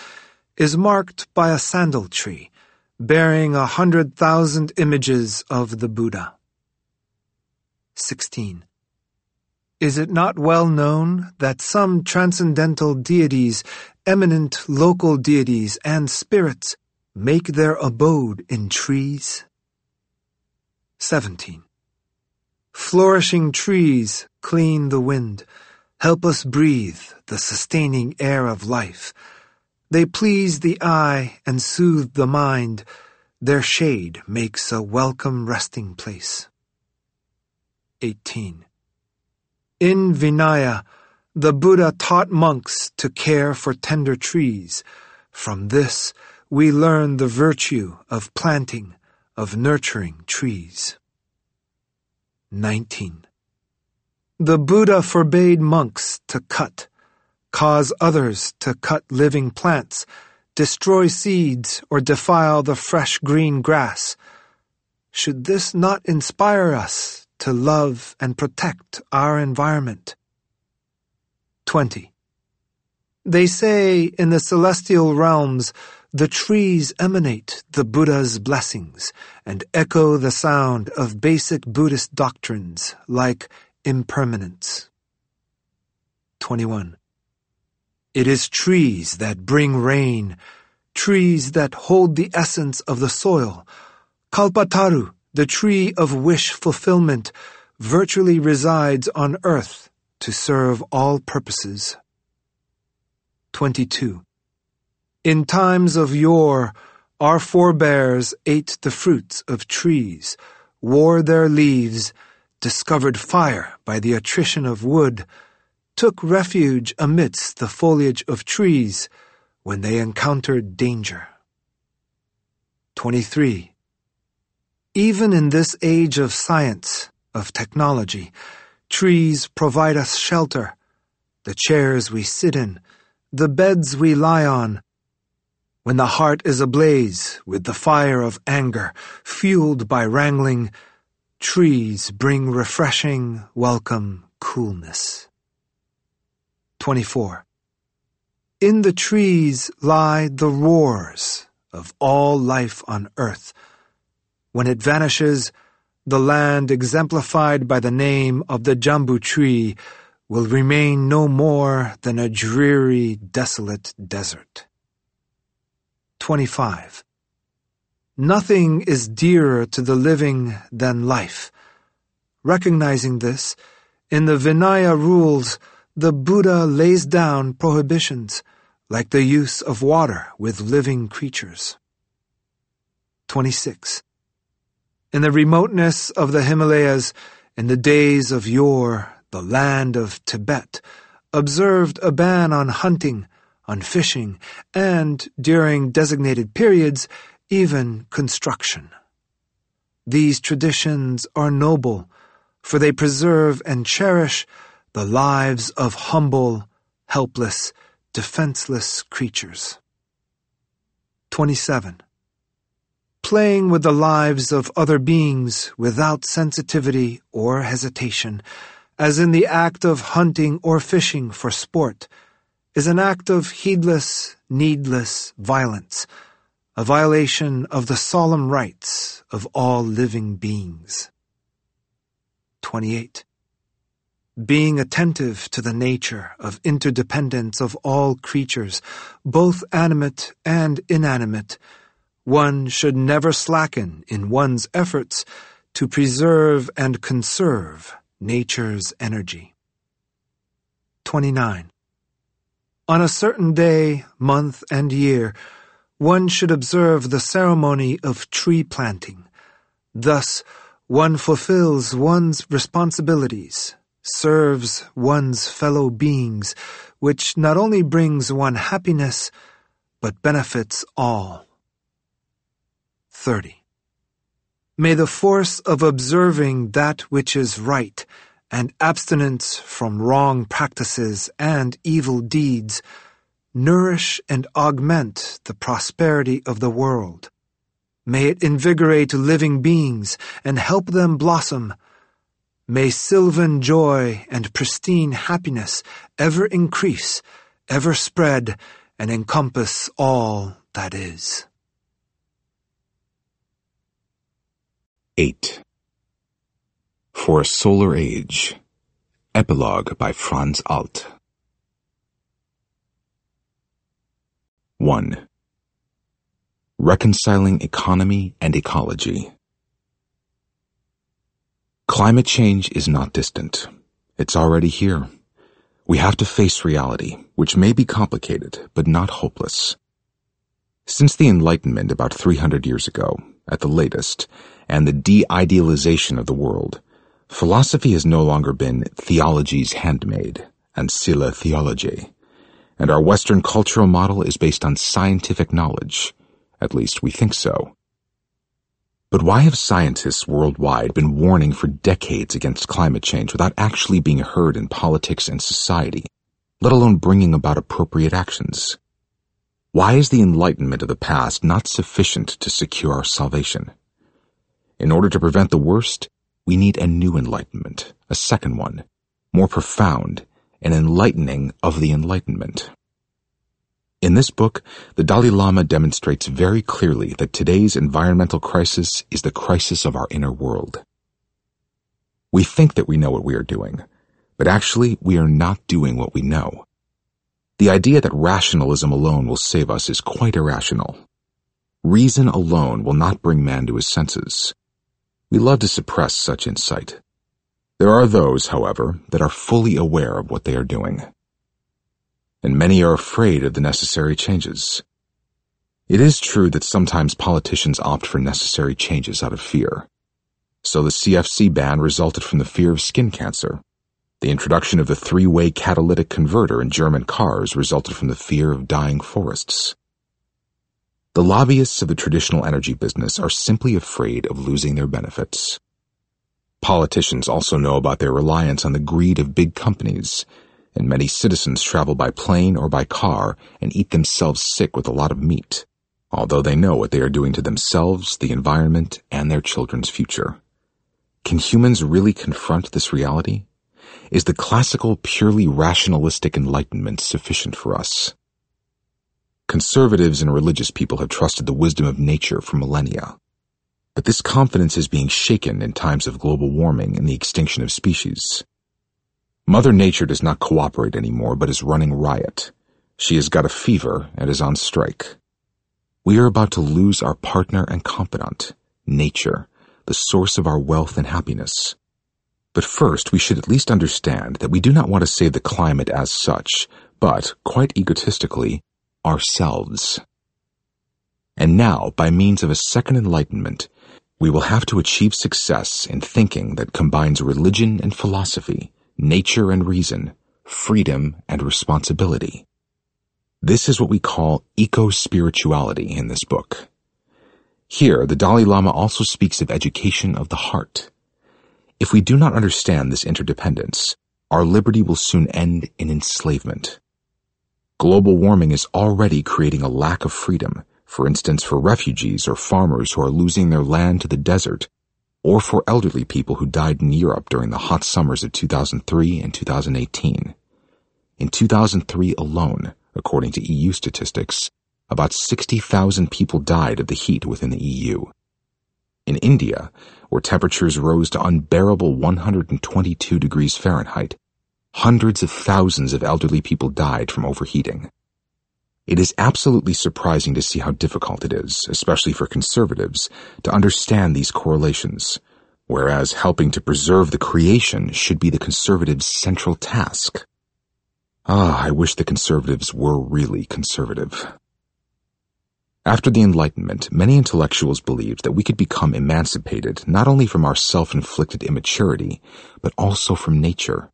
is marked by a sandal tree, bearing a hundred thousand images of the Buddha. 16. Is it not well known that some transcendental deities, eminent local deities, and spirits make their abode in trees? 17. Flourishing trees clean the wind, help us breathe the sustaining air of life. They please the eye and soothe the mind. Their shade makes a welcome resting place. 18. In Vinaya, the Buddha taught monks to care for tender trees. From this, we learn the virtue of planting, of nurturing trees. 19. The Buddha forbade monks to cut, cause others to cut living plants, destroy seeds, or defile the fresh green grass. Should this not inspire us to love and protect our environment? 20. They say in the celestial realms, the trees emanate the Buddha's blessings and echo the sound of basic Buddhist doctrines like impermanence. 21. It is trees that bring rain, trees that hold the essence of the soil. Kalpataru, the tree of wish fulfillment, virtually resides on earth to serve all purposes. 22. In times of yore, our forebears ate the fruits of trees, wore their leaves, discovered fire by the attrition of wood, took refuge amidst the foliage of trees when they encountered danger. 23. Even in this age of science, of technology, trees provide us shelter, the chairs we sit in, the beds we lie on. When the heart is ablaze with the fire of anger, fueled by wrangling, trees bring refreshing, welcome coolness. 24. In the trees lie the roars of all life on earth. When it vanishes, the land exemplified by the name of the jambu tree will remain no more than a dreary, desolate desert. 25. Nothing is dearer to the living than life. Recognizing this, in the Vinaya rules, the Buddha lays down prohibitions, like the use of water with living creatures. 26. In the remoteness of the Himalayas, in the days of yore, the land of Tibet, observed a ban on hunting, on fishing, and, during designated periods, even construction. These traditions are noble, for they preserve and cherish the lives of humble, helpless, defenseless creatures. 27. Playing with the lives of other beings without sensitivity or hesitation as in the act of hunting or fishing for sport, is an act of heedless, needless violence, a violation of the solemn rights of all living beings. 28. Being attentive to the nature of interdependence of all creatures, both animate and inanimate, one should never slacken in one's efforts to preserve and conserve nature's energy. 29. On a certain day, month, and year, one should observe the ceremony of tree planting. Thus, one fulfills one's responsibilities, serves one's fellow beings, which not only brings one happiness, but benefits all. 30. May the force of observing that which is right and abstinence from wrong practices and evil deeds nourish and augment the prosperity of the world. May it invigorate living beings and help them blossom. May sylvan joy and pristine happiness ever increase, ever spread, and encompass all that is. 8. For a Solar Age Epilogue by Franz Alt 1. Reconciling Economy and Ecology Climate change is not distant. It's already here. We have to face reality, which may be complicated, but not hopeless. Since the Enlightenment about 300 years ago, at the latest, and the de-idealization of the world, philosophy has no longer been theology's handmaid, and ancilla theology, and our Western cultural model is based on scientific knowledge. At least we think so. But why have scientists worldwide been warning for decades against climate change without actually being heard in politics and society, let alone bringing about appropriate actions? Why is the enlightenment of the past not sufficient to secure our salvation? In order to prevent the worst, we need a new enlightenment, a second one, more profound, an enlightening of the enlightenment. In this book, the Dalai Lama demonstrates very clearly that today's environmental crisis is the crisis of our inner world. We think that we know what we are doing, but actually we are not doing what we know. The idea that rationalism alone will save us is quite irrational. Reason alone will not bring man to his senses. We love to suppress such insight. There are those, however, that are fully aware of what they are doing and many are afraid of the necessary changes. It is true that sometimes politicians opt for necessary changes out of fear. So the CFC ban resulted from the fear of skin cancer. The introduction of the three-way catalytic converter in German cars resulted from the fear of dying forests. The lobbyists of the traditional energy business are simply afraid of losing their benefits. Politicians also know about their reliance on the greed of big companies and many citizens travel by plane or by car and eat themselves sick with a lot of meat, although they know what they are doing to themselves, the environment, and their children's future. Can humans really confront this reality? Is the classical, purely rationalistic enlightenment sufficient for us? Conservatives and religious people have trusted the wisdom of nature for millennia. But this confidence is being shaken in times of global warming and the extinction of species. Mother Nature does not cooperate anymore, but is running riot. She has got a fever and is on strike. We are about to lose our partner and confidant, nature, the source of our wealth and happiness. But first, we should at least understand that we do not want to save the climate as such, but, quite egotistically, ourselves. And now, by means of a second enlightenment, we will have to achieve success in thinking that combines religion and philosophy, nature and reason, freedom and responsibility. This is what we call eco-spirituality in this book. Here, the Dalai Lama also speaks of education of the heart. If we do not understand this interdependence, our liberty will soon end in enslavement. Global warming is already creating a lack of freedom, for instance for refugees or farmers who are losing their land to the desert or for elderly people who died in Europe during the hot summers of 2003 and 2018. In 2003 alone, according to EU statistics, about 60,000 people died of the heat within the EU. In India, where temperatures rose to unbearable 122 degrees Fahrenheit, hundreds of thousands of elderly people died from overheating. It is absolutely surprising to see how difficult it is, especially for conservatives, to understand these correlations, whereas helping to preserve the creation should be the conservatives' central task. Ah, I wish the conservatives were really conservative. After the Enlightenment, many intellectuals believed that we could become emancipated not only from our self-inflicted immaturity, but also from nature.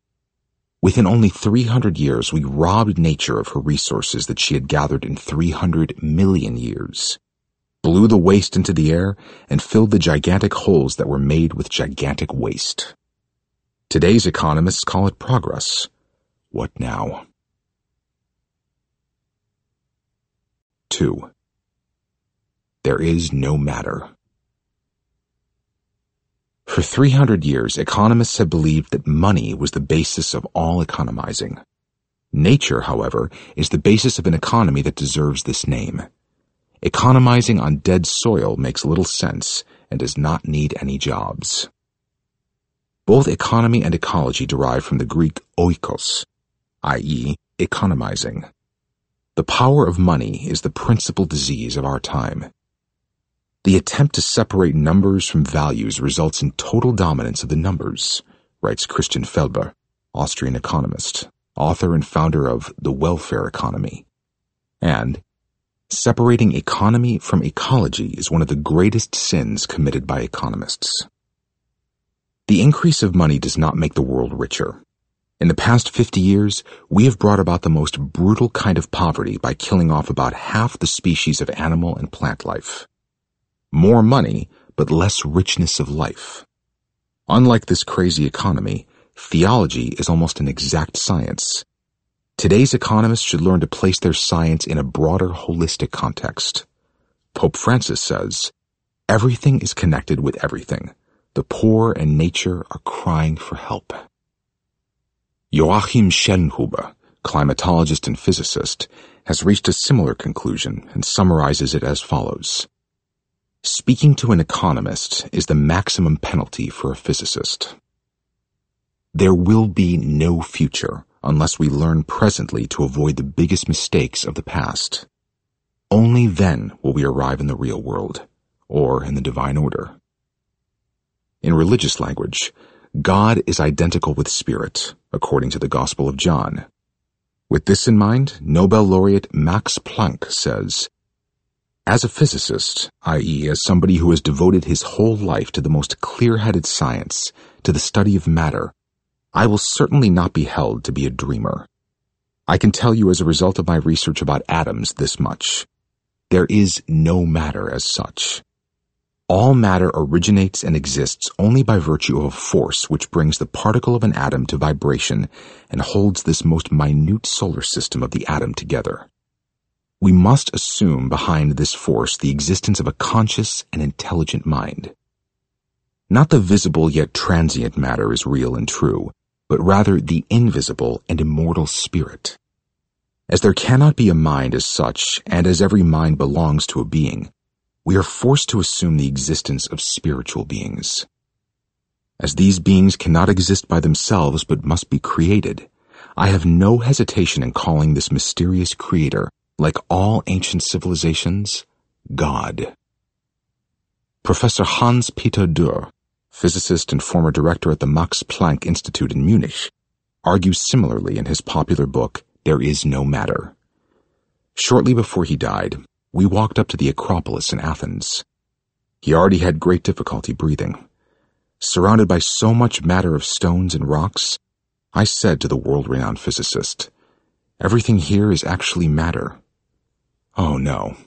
Within only 300 years, we robbed nature of her resources that she had gathered in 300 million years, blew the waste into the air, and filled the gigantic holes that were made with gigantic waste. Today's economists call it progress. What now? 2. There is no matter. For 300 years, economists have believed that money was the basis of all economizing. Nature, however, is the basis of an economy that deserves this name. Economizing on dead soil makes little sense and does not need any jobs. Both economy and ecology derive from the Greek oikos, i.e., economizing. The power of money is the principal disease of our time. The attempt to separate numbers from values results in total dominance of the numbers, writes Christian Felber, Austrian economist, author and founder of The Welfare Economy. And separating economy from ecology is one of the greatest sins committed by economists. The increase of money does not make the world richer. In the past 50 years, we have brought about the most brutal kind of poverty by killing off about half the species of animal and plant life. More money, but less richness of life. Unlike this crazy economy, theology is almost an exact science. Today's economists should learn to place their science in a broader holistic context. Pope Francis says, Everything is connected with everything. The poor and nature are crying for help. Joachim Schellnhuber, climatologist and physicist, has reached a similar conclusion and summarizes it as follows. Speaking to an economist is the maximum penalty for a physicist. There will be no future unless we learn presently to avoid the biggest mistakes of the past. Only then will we arrive in the real world, or in the divine order. In religious language, God is identical with spirit, according to the Gospel of John. With this in mind, Nobel laureate Max Planck says, As a physicist, i.e., as somebody who has devoted his whole life to the most clear-headed science, to the study of matter, I will certainly not be held to be a dreamer. I can tell you as a result of my research about atoms this much. There is no matter as such. All matter originates and exists only by virtue of a force which brings the particle of an atom to vibration and holds this most minute solar system of the atom together. We must assume behind this force the existence of a conscious and intelligent mind. Not the visible yet transient matter is real and true, but rather the invisible and immortal spirit. As there cannot be a mind as such, and as every mind belongs to a being, we are forced to assume the existence of spiritual beings. As these beings cannot exist by themselves but must be created, I have no hesitation in calling this mysterious creator, like all ancient civilizations, God. Professor Hans Peter Dürr, physicist and former director at the Max Planck Institute in Munich, argues similarly in his popular book, There Is No Matter. Shortly before he died, we walked up to the Acropolis in Athens. He already had great difficulty breathing. Surrounded by so much matter of stones and rocks, I said to the world-renowned physicist, Everything here is actually matter. Oh no,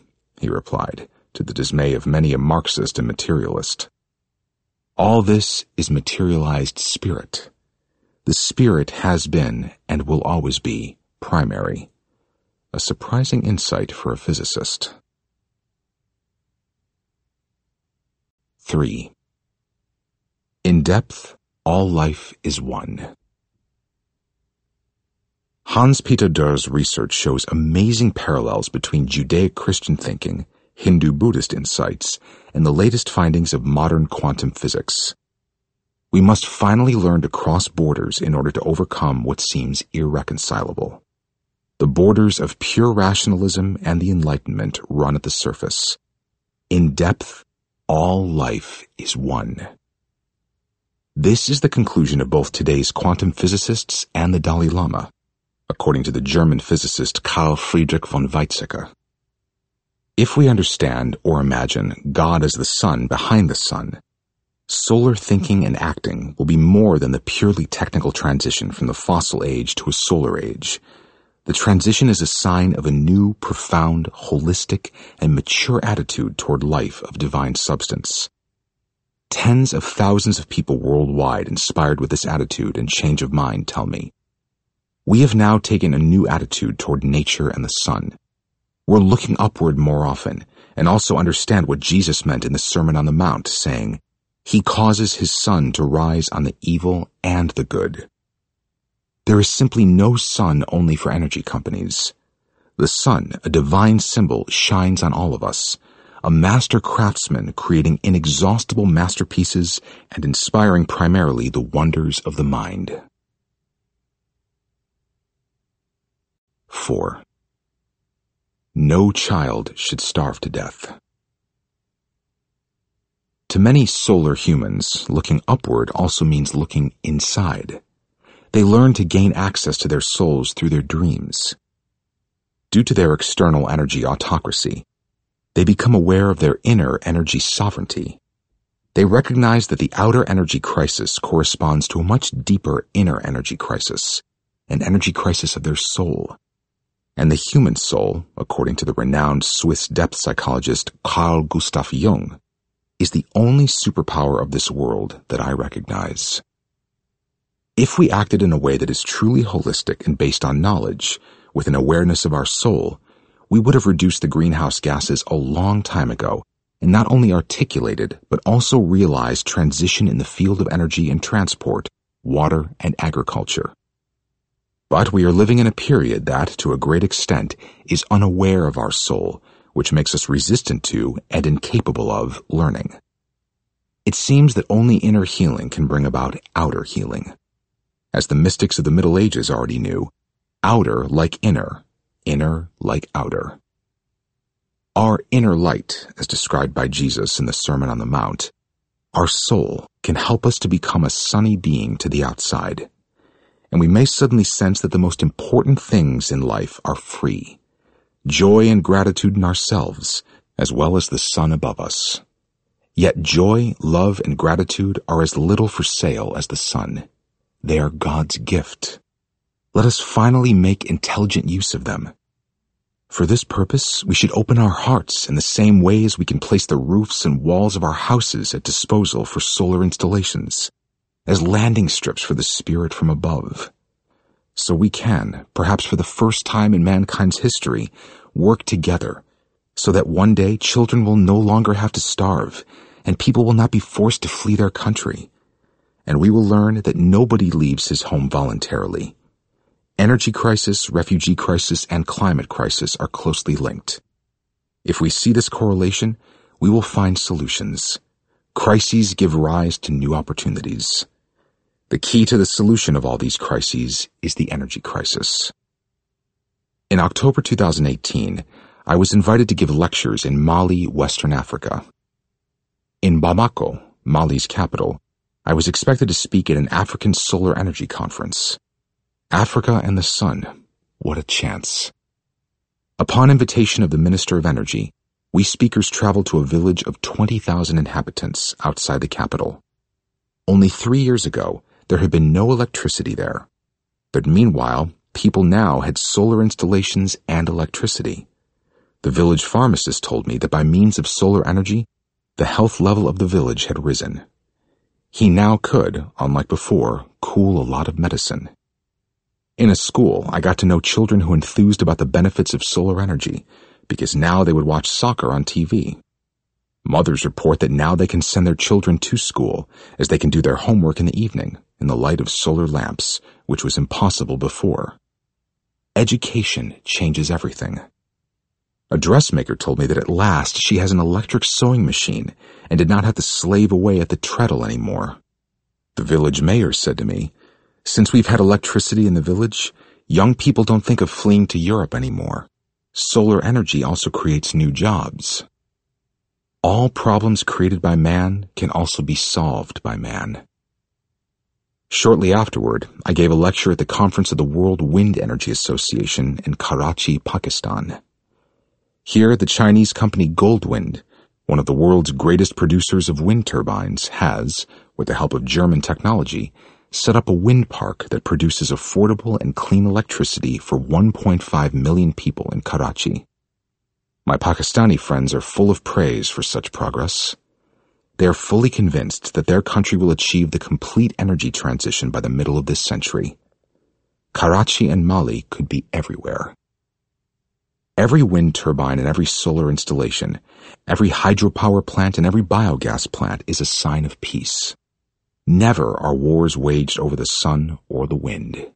he replied, to the dismay of many a Marxist and materialist. All this is materialized spirit. The spirit has been, and will always be, primary. A surprising insight for a physicist. 3. In depth, all life is one. Hans Peter Dürr's research shows amazing parallels between Judaic Christian thinking, Hindu Buddhist insights, and the latest findings of modern quantum physics. We must finally learn to cross borders in order to overcome what seems irreconcilable. The borders of pure rationalism and the Enlightenment run at the surface. In depth, all life is one. This is the conclusion of both today's quantum physicists and the Dalai Lama, according to the German physicist Carl Friedrich von Weizsäcker. If we understand or imagine God as the sun behind the sun, solar thinking and acting will be more than the purely technical transition from the fossil age to a solar age, the transition is a sign of a new, profound, holistic, and mature attitude toward life of divine substance. Tens of thousands of people worldwide inspired with this attitude and change of mind tell me. We have now taken a new attitude toward nature and the sun. We're looking upward more often and also understand what Jesus meant in the Sermon on the Mount, saying, He causes His sun to rise on the evil and the good. There is simply no sun only for energy companies. The sun, a divine symbol, shines on all of us, a master craftsman creating inexhaustible masterpieces and inspiring primarily the wonders of the mind. 4. No child should starve to death. To many solar humans, looking upward also means looking inside. They learn to gain access to their souls through their dreams. Due to their external energy autocracy, they become aware of their inner energy sovereignty. They recognize that the outer energy crisis corresponds to a much deeper inner energy crisis, an energy crisis of their soul. And the human soul, according to the renowned Swiss depth psychologist Carl Gustav Jung, is the only superpower of this world that I recognize. If we acted in a way that is truly holistic and based on knowledge, with an awareness of our soul, we would have reduced the greenhouse gases a long time ago and not only articulated, but also realized transition in the field of energy and transport, water, and agriculture. But we are living in a period that, to a great extent, is unaware of our soul, which makes us resistant to and incapable of learning. It seems that only inner healing can bring about outer healing. As the mystics of the Middle Ages already knew, outer like inner, inner like outer. Our inner light, as described by Jesus in the Sermon on the Mount, our soul can help us to become a sunny being to the outside and we may suddenly sense that the most important things in life are free joy and gratitude in ourselves, as well as the sun above us. Yet joy, love, and gratitude are as little for sale as the sun. They are God's gift. Let us finally make intelligent use of them. For this purpose, we should open our hearts in the same way as we can place the roofs and walls of our houses at disposal for solar installations as landing strips for the spirit from above. So we can, perhaps for the first time in mankind's history, work together so that one day children will no longer have to starve and people will not be forced to flee their country. And we will learn that nobody leaves his home voluntarily. Energy crisis, refugee crisis, and climate crisis are closely linked. If we see this correlation, we will find solutions. Crises give rise to new opportunities. The key to the solution of all these crises is the energy crisis. In October 2018, I was invited to give lectures in Mali, Western Africa. In Bamako, Mali's capital, I was expected to speak at an African solar energy conference. Africa and the sun, what a chance. Upon invitation of the Minister of Energy, we speakers traveled to a village of 20,000 inhabitants outside the capital. Only three years ago, there had been no electricity there. But meanwhile, people now had solar installations and electricity. The village pharmacist told me that by means of solar energy, the health level of the village had risen. He now could, unlike before, cool a lot of medicine. In a school, I got to know children who enthused about the benefits of solar energy, because now they would watch soccer on TV. Mothers report that now they can send their children to school, as they can do their homework in the evening in the light of solar lamps, which was impossible before. Education changes everything. A dressmaker told me that at last she has an electric sewing machine and did not have to slave away at the treadle anymore. The village mayor said to me, Since we've had electricity in the village, young people don't think of fleeing to Europe anymore. Solar energy also creates new jobs. All problems created by man can also be solved by man. Shortly afterward, I gave a lecture at the conference of the World Wind Energy Association in Karachi, Pakistan. Here, the Chinese company Goldwind, one of the world's greatest producers of wind turbines, has, with the help of German technology, set up a wind park that produces affordable and clean electricity for 1.5 million people in Karachi. My Pakistani friends are full of praise for such progress. They are fully convinced that their country will achieve the complete energy transition by the middle of this century. Karachi and Mali could be everywhere. Every wind turbine and every solar installation, every hydropower plant and every biogas plant is a sign of peace. Never are wars waged over the sun or the wind.